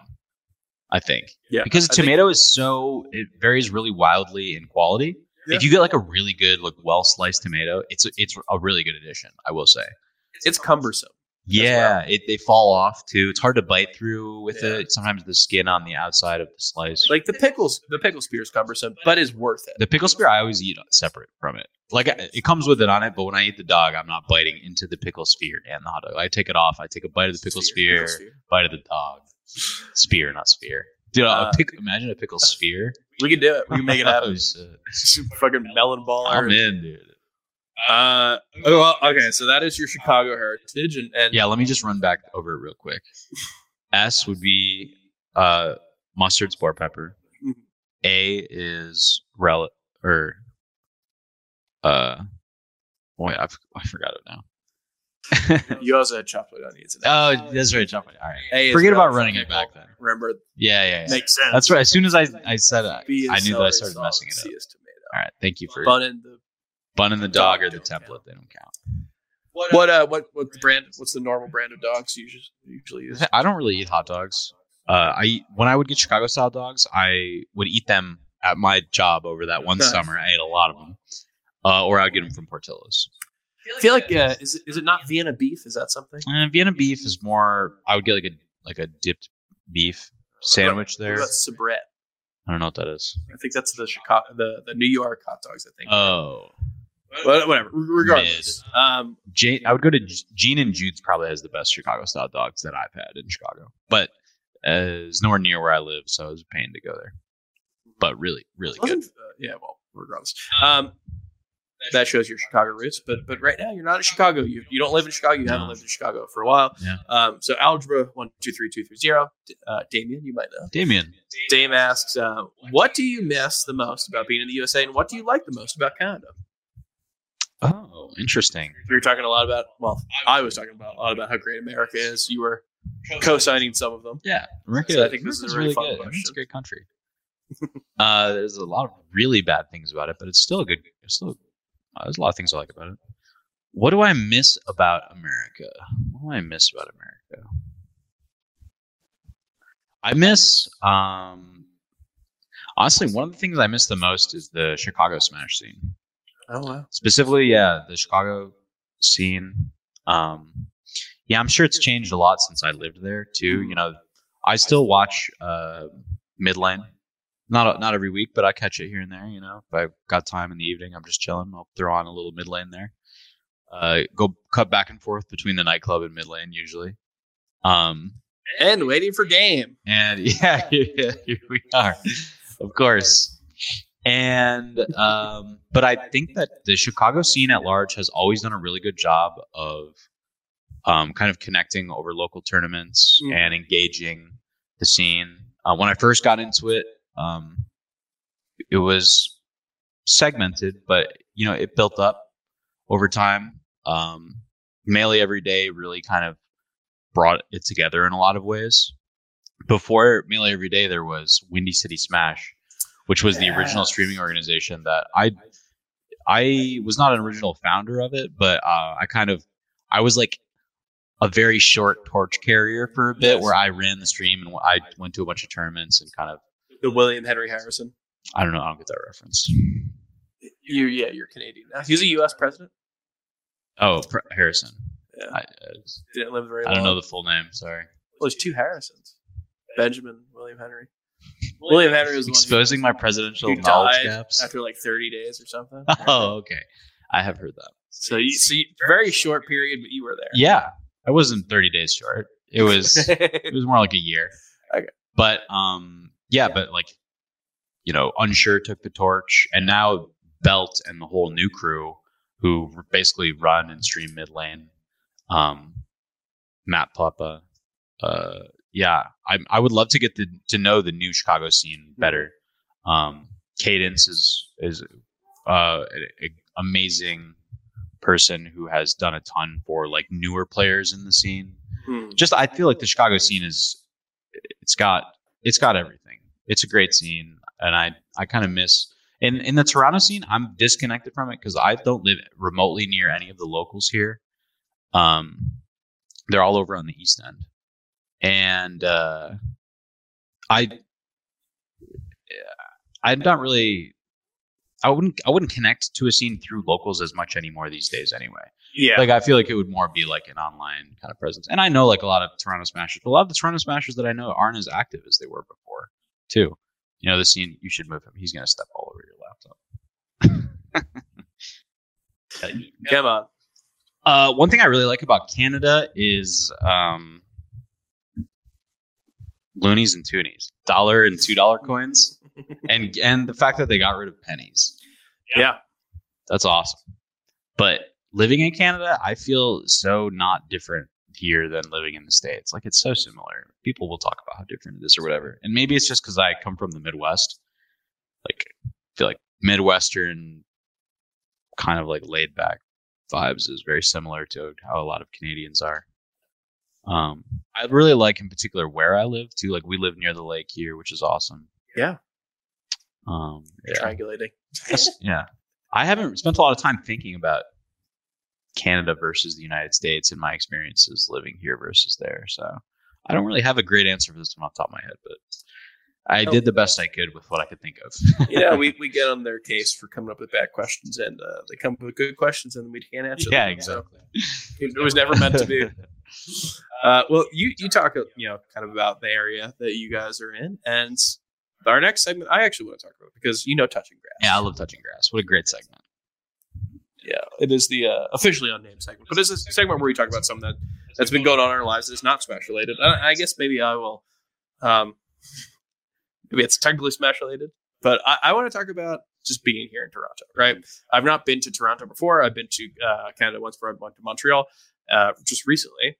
I think yeah, because I the think- tomato is so it varies really wildly in quality. Yeah. If you get like a really good, like well sliced tomato, it's a, it's a really good addition. I will say. it's cumbersome. Yeah, it, they fall off too. It's hard to bite through with Yeah. it. Sometimes the skin on the outside of the slice. Like the pickles, the pickle spear is cumbersome, but is worth it. the pickle spear, I always eat separate from it. Like it comes with it on it, but when I eat the dog, I'm not biting into the pickle spear and the hot dog. I take it off. I take a bite of the pickle spear, Pickle spear. bite of the dog. Spear, not spear. Dude, Uh, a pick, imagine a pickle sphere. We can do it. We can make it Oh, happen. shit. Fucking melon ball. I'm in, dude. Uh, oh, well, okay, so that is your Chicago heritage, and, and Yeah, let me just run back over it real quick. S would be uh, mustard sport pepper. Mhm. A is rel or uh, wait, I, f- I forgot it now. you also had chocolate onions. In it. oh, that's right, chocolate. All right, A forget about relish, running it back then. Remember, Yeah, yeah, yeah. makes sense. That's right. As soon as I I said it, B I knew that I started messing it up. All right, thank you for Bun in the bun and the dog Dog or the template. count. They don't count. what uh what what the brand? What's the normal brand of dogs you usually usually use? I don't really eat hot dogs. Uh, I when I would get Chicago style dogs, I would eat them at my job over that one Nice. summer. I ate a lot of them, uh, or I'd get them from Portillo's. I feel like uh, is it, is it not Vienna beef? Is that something? Uh, Vienna beef is more. I would get like a like a dipped beef sandwich What there. about Sabrett? I don't know what that is. I think that's the Chicago, the the New York hot dogs. I think. Oh, But whatever. Regardless, um, Jane. I would go to Gene and Jude's. Probably has the best Chicago style dogs that I've had in Chicago, but uh, it's nowhere near where I live, so it was a pain to go there. But really, really good. uh, yeah. Well, regardless, um, that shows your Chicago roots. But but right now you're not in Chicago. You you don't live in Chicago. You haven't lived in Chicago for a while. Yeah. Um, so algebra one two three two three zero. Uh, Damien, you might know. Damien. Dame asks, uh, "What do you miss the most about being in the USA, and what do you like the most about Canada?" Oh, interesting. We were talking a lot about. Well, I was talking about a lot about how great America is. You were co-signing some of them. Yeah, America. So I think this is a really fun good. It's a great country. uh, there's a lot of really bad things about it, but it's still a good. It's still uh, there's a lot of things I like about it. What do I miss about America? What do I miss about America? I miss. Um, honestly, one of the things I miss the most is the Chicago Smash scene Oh wow! specifically yeah the chicago scene um yeah i'm sure it's changed a lot since i lived there too you know i still watch uh mid lane not not every week but i catch it here and there you know if i've got time in the evening i'm just chilling i'll throw on a little mid lane there uh go cut back and forth between the nightclub and mid lane usually um And waiting for game. and yeah, yeah, here we are, of course. And um, but I think that the Chicago scene at large has always done a really good job of um, kind of connecting over local tournaments Mhm. and engaging the scene. Uh, when I first got into it, um, it was segmented, but you know it built up over time. Um, Melee every day really kind of brought it together in a lot of ways. Before Melee Every Day, there was Windy City Smash, which was the original streaming organization that I I was not an original founder of it, but uh, I kind of I was like a very short torch carrier for a bit, where I ran the stream and I went to a bunch of tournaments and kind of The William Henry Harrison. I don't know, I don't get that reference. You, yeah, you're Canadian now. He's a U.S. president. Oh, Pr- Harrison. Yeah. I, uh, Didn't live very I long. don't know the full name. Sorry. Well, there's two Harrisons. Benjamin William Henry. William Henry was the one who- Exposing my presidential who knowledge died gaps. after like 30 days or something. Oh, okay. I have heard that. So you see, very short period, but you were there. Yeah, I wasn't 30 days short. It was it was more like a year. Okay. But um yeah, but like you know, Unsure took the torch and now Belt and the whole new crew who basically run and stream mid lane um, Matt Papa. Uh, yeah, I I would love to get the, to know the new Chicago scene better. Um, Cadence is is uh, an amazing person who has done a ton for like newer players in the scene. Hmm. Just I feel like the Chicago scene is it's got it's got everything. It's a great scene, and I I kind of miss in in the Toronto scene. I'm disconnected from it because I don't live remotely near any of the locals here. Um, they're all over on the east end, and uh, I I'm not really. I wouldn't. I wouldn't connect to a scene through locals as much anymore these days. Anyway, Yeah. like I feel like it would more be like an online kind of presence. And I know like a lot of Toronto Smashers, but a lot of the Toronto Smashers that I know aren't as active as they were before, too. You know, the scene. You should move him. He's gonna step all over your laptop. Come on. Uh, one thing I really like about Canada is um, loonies and toonies, dollar and two dollar coins, and and the fact that they got rid of pennies. Yeah. That's awesome. But living in Canada, I feel so not different here than living in the States. Like it's so similar. People will talk about how different it is or whatever. And maybe it's just because I come from the Midwest. Like I feel like Midwestern kind of like laid back vibes is very similar to how a lot of Canadians are. Um, I really like in particular where I live too. Like we live near the lake here, which is awesome. Yeah. Um, yeah. Triangulating. Yeah. I haven't spent a lot of time thinking about Canada versus the United States in my experiences living here versus there. So I don't really have a great answer for this one off the top of my head, but I did the best I could with what I could think of. you know, we, we get on their case for coming up with bad questions, and uh, they come up with good questions, and we can't answer yeah, them. So exactly. it was never meant to be. Uh, well, you you talk, you know, kind of about the area that you guys are in, and our next segment, I actually want to talk about because you know, touching grass. Yeah, I love touching grass. What a great segment. Yeah, it is the uh, officially unnamed segment, but it's a segment where we talk about something that that's been going on in our lives that's not smash related. I, I guess maybe I will. Um, maybe it's technically smash related, but I, I want to talk about just being here in Toronto. Right, I've not been to Toronto before. I've been to uh, Canada once before. I went to Montreal uh, just recently,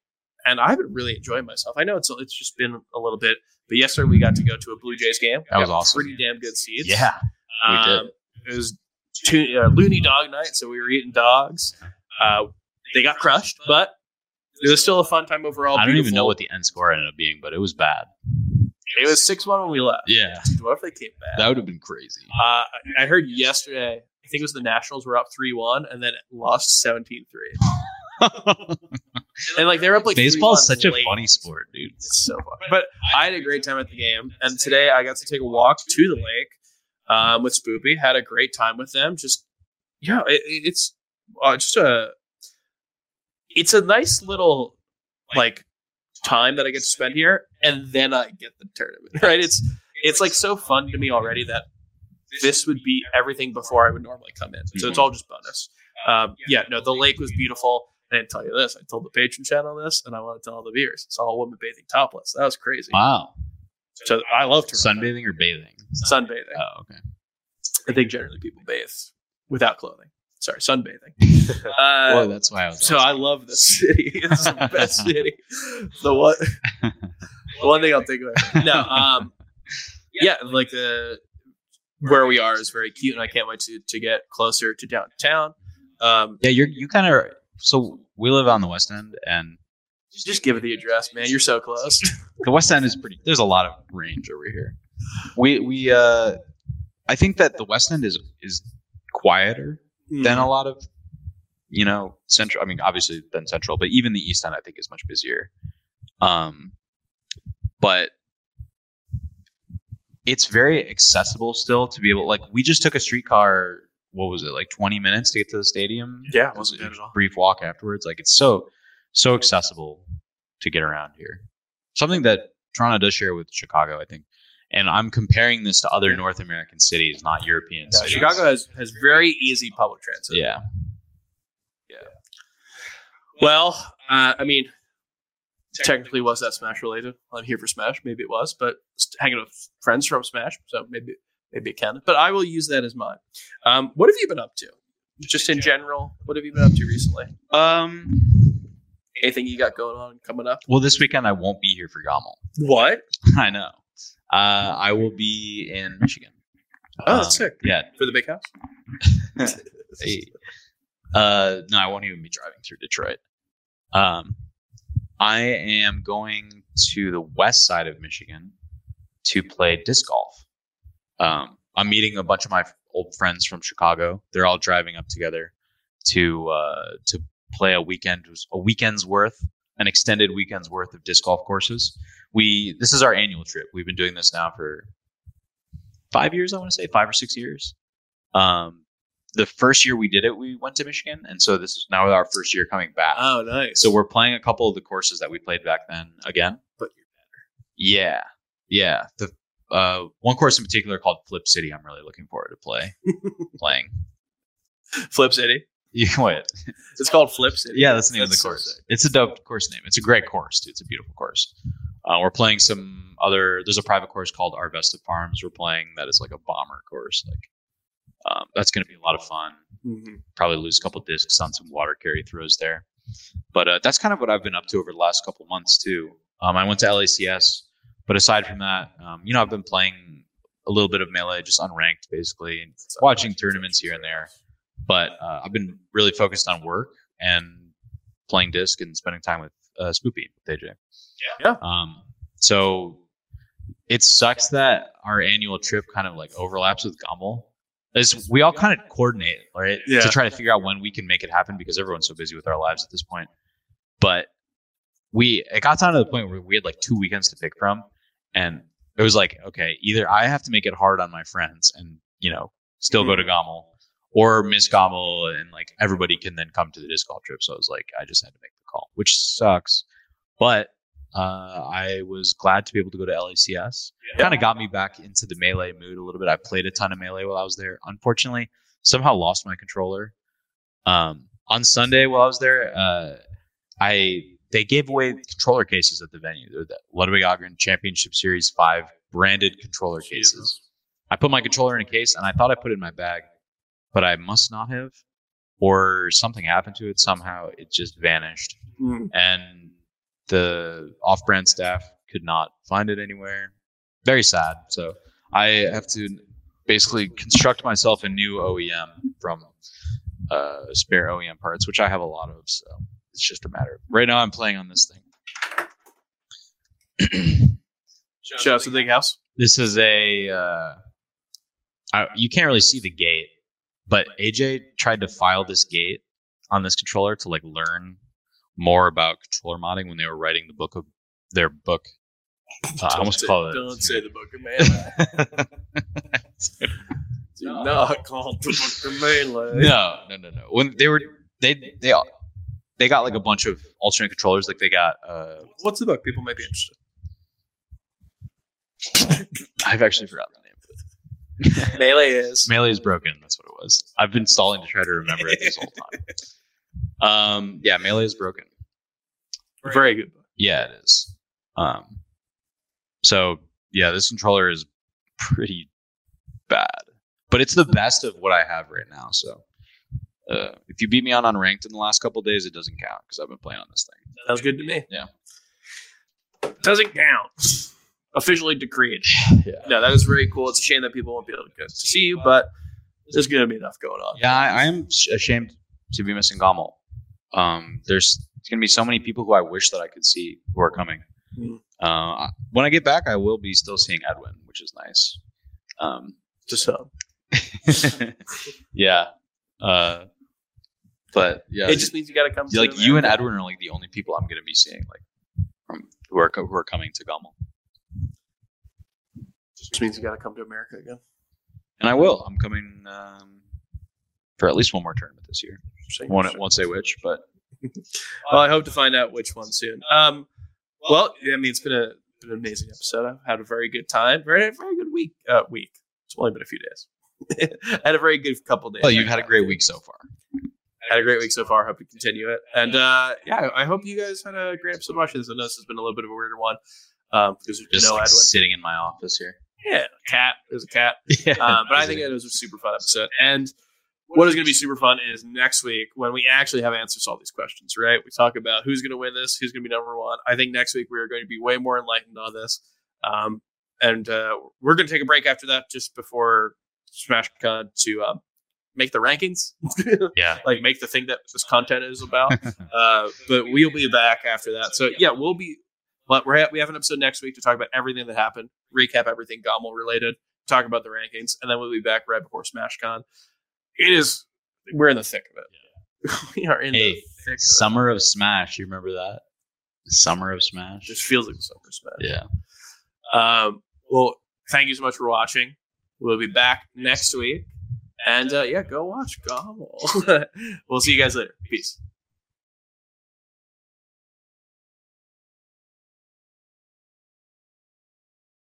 and I've been really enjoying myself. I know it's it's just been a little bit, but yesterday we got to go to a Blue Jays game. That was awesome. Pretty damn good seats. Yeah. we did. Um, it was two, uh, loony dog night, so we were eating dogs. Uh, they got crushed, but it was still a fun time overall. I don't even know what the end score ended up being, but it was bad. it was six one when we left. Yeah. Dude, what if they came back? That would have been crazy. uh, I heard yesterday. I think it was the Nationals were up three one and then lost 17-3. and like they're up like Baseball's 3-1 such a funny sport, dude. It's so fun. But I had a great time at the game, and today I got to take a walk to the lake um, with Spoopy. Had a great time with them. Just yeah, it, it's uh, just a it's a nice little like time that I get to spend here, and then I get the tournament. Right? It's it's like so fun to me already that this would be everything before I would normally come in. So it's all just bonus. Um, yeah, no, the lake was beautiful. I didn't tell you this. I told the patron channel this, and I want to tell all the viewers. It's all women bathing topless. That was crazy. Wow. So I love Toronto. Sunbathing or bathing? Sunbathing. Oh, okay. I think generally people bathe without clothing. Sorry, sunbathing. well, Uh, that's why I was. so I love this city. It's the best city. The one, the one thing I'll take away. No, um, yeah, like the where we are is very cute, and I can't wait to to get closer to downtown. Um, yeah, you're you kind of. So we live on the west end, and just give it the address, man. You're so close. the west end is pretty. There's a lot of range over here. We we uh, I think that the west end is is quieter than a lot of you know central. I mean, obviously than central, but even the east end I think is much busier. Um, but it's very accessible still to be able. Like we just took a streetcar. What was it like? Twenty minutes to get to the stadium. Yeah, It was wasn't bad at all. a brief walk afterwards. Like it's so so accessible to get around here. Something that Toronto does share with Chicago, I think. And I'm comparing this to other North American cities, not European Yeah, cities. Chicago has has very easy public transit. Yeah. Yeah. Well, uh, I mean, technically, was that Smash related? I'm here for Smash. Maybe it was, but hanging with friends from Smash, so maybe maybe it can. But I will use that as mine. Um, what have you been up to? Just in general, what have you been up to recently? Um Anything you got going on coming up? Well, this weekend I won't be here for Gommel. What? I know. Uh, I will be in Michigan. Oh, that's sick. Yeah. For the big house? Hey. Uh, no, I won't even be driving through Detroit. Um, I am going to the west side of Michigan to play disc golf. Um, I'm meeting a bunch of my old friends from Chicago. They're all driving up together to uh, to play a weekend, a weekend's worth, an extended weekend's worth of disc golf courses. We this is our annual trip. We've been doing this now for five years. I want to say five or six years. Um, the first year we did it, we went to Michigan, and so this is now our first year coming back. Oh, nice. So we're playing a couple of the courses that we played back then again. But you're better. Yeah, yeah. The uh, one course in particular called Flip City, I'm really looking forward to play playing. Flip City. You what? It's called Flip City. Yeah, that's the name of the That's so course. sick. it's a dope course name. It's a great course, too. It's a beautiful course. Uh, we're playing some other. There's a private course called Arvesta Farms. We're playing that is like a bomber course. Like um, that's going to be a lot of fun. Mhm. Probably lose a couple discs on some water carry throws there. But uh, that's kind of what I've been up to over the last couple months too. Um, I went to LACS, but aside from that, um, you know, I've been playing a little bit of melee, just unranked, basically, and watching tournaments here and there. But uh, I've been really focused on work and playing disc and spending time with uh, Spoopy with AJ. Yeah. Um, so it sucks that our annual trip kind of like overlaps with Gommel. Is we all kind of coordinate, right? Yeah. To try to figure out when we can make it happen because everyone's so busy with our lives at this point. But we it got down to the point where we had like two weekends to pick from, and it was like, okay, either I have to make it hard on my friends and you know still go to Gommel, or miss Gommel and like everybody can then come to the disc golf trip. So I was like, I just had to make the call, which sucks. But uh, I was glad to be able to go to LACS. Kind of got me back into the melee mood a little bit. I played a ton of melee while I was there. Unfortunately, somehow lost my controller. Um, on Sunday while I was there, uh, I they gave away controller cases at the venue. They're the Ludwig Ahgren Championship Series Five branded controller cases. I put my controller in a case and I thought I put it in my bag, but I must not have, or something happened to it. Somehow it just vanished Mhm. and the off-brand staff could not find it anywhere. Very sad. So I have to basically construct myself a new OEM from uh, spare OEM parts, which I have a lot of. So it's just a matter. Of, right now, I'm playing on this thing. Shout out to the big house. This is a. Uh, I, you can't really see the gate, but AJ tried to file this gate on this controller to like learn more about controller modding when they were writing the book of their book. Uh, I almost Don't call it. Don't say the book of melee. Do not call it the book of melee. no, no, no, no. When they were they they they got like a bunch of alternate controllers. Like they got. uh What's the book? People might be interested. I've actually forgotten the name. of it. Melee is. Melee is broken. That's what it was. I've been stalling to try to remember it this whole time. Um, yeah, melee is broken. Very good book. Yeah, it is. Um, so yeah, this controller is pretty bad, but it's the best of what I have right now. So uh, if you beat me on unranked in the last couple days, it doesn't count because I've been playing on this thing. Sounds good to me. Yeah. Doesn't count. Officially decreed. Yeah. No, that is very cool. It's a shame that people won't be able to, go to see you, but there's going to be enough going on. Yeah, I, am ashamed to be missing Gommel. Um, there's going to be so many people who I wish that I could see who are coming. Mm. Uh, when I get back, I will be still seeing Edwin, which is nice. Um, Just so. yeah. Uh, but yeah, It just means you got to come. Like you and Edwin are like the only people I'm going to be seeing, like from who are who are coming to Gommel, Just means you got to come to America again. and I will. I'm coming um, for at least one more tournament this year. So- Won't won't say which, but Well, I hope to find out which one soon. Um, well, I mean, it's been a been an amazing episode. I've had a very good time. Very very good week. Uh, week. It's only been a few days. had a very good couple days. well, you've had a great week so far. Had a great week so far. Hope you continue it. And uh, yeah, I hope you guys had a great episode watching this. I know this has been a little bit of a weirder one um, because there's Just no like, Edwin. sitting in my office here. Yeah, cat. There's a cat. Yeah, Um, but I think it was a super fun episode. And what is going to be super fun is next week when we actually have answers to all these questions, right? We talk about who's going to win this, who's going to be number one. I think next week we are going to be way more enlightened on this. Um, and uh, we're going to take a break after that just before SmashCon to um, make the rankings. Yeah. like make the thing that this content is about. uh, but we'll be back after that. So yeah, we'll be. But we're we have an episode next week to talk about everything that happened, recap everything Gommel related, talk about the rankings, and then we'll be back right before SmashCon. It is we're in the thick of it. we are in Hey, the thick. Of Summer it. of Smash. You remember that? Summer of Smash. Just feels like summer of smash. Yeah. Um, well, thank you so much for watching. We'll be back next week. And uh, yeah, go watch Gommel. we'll see you guys later. Peace.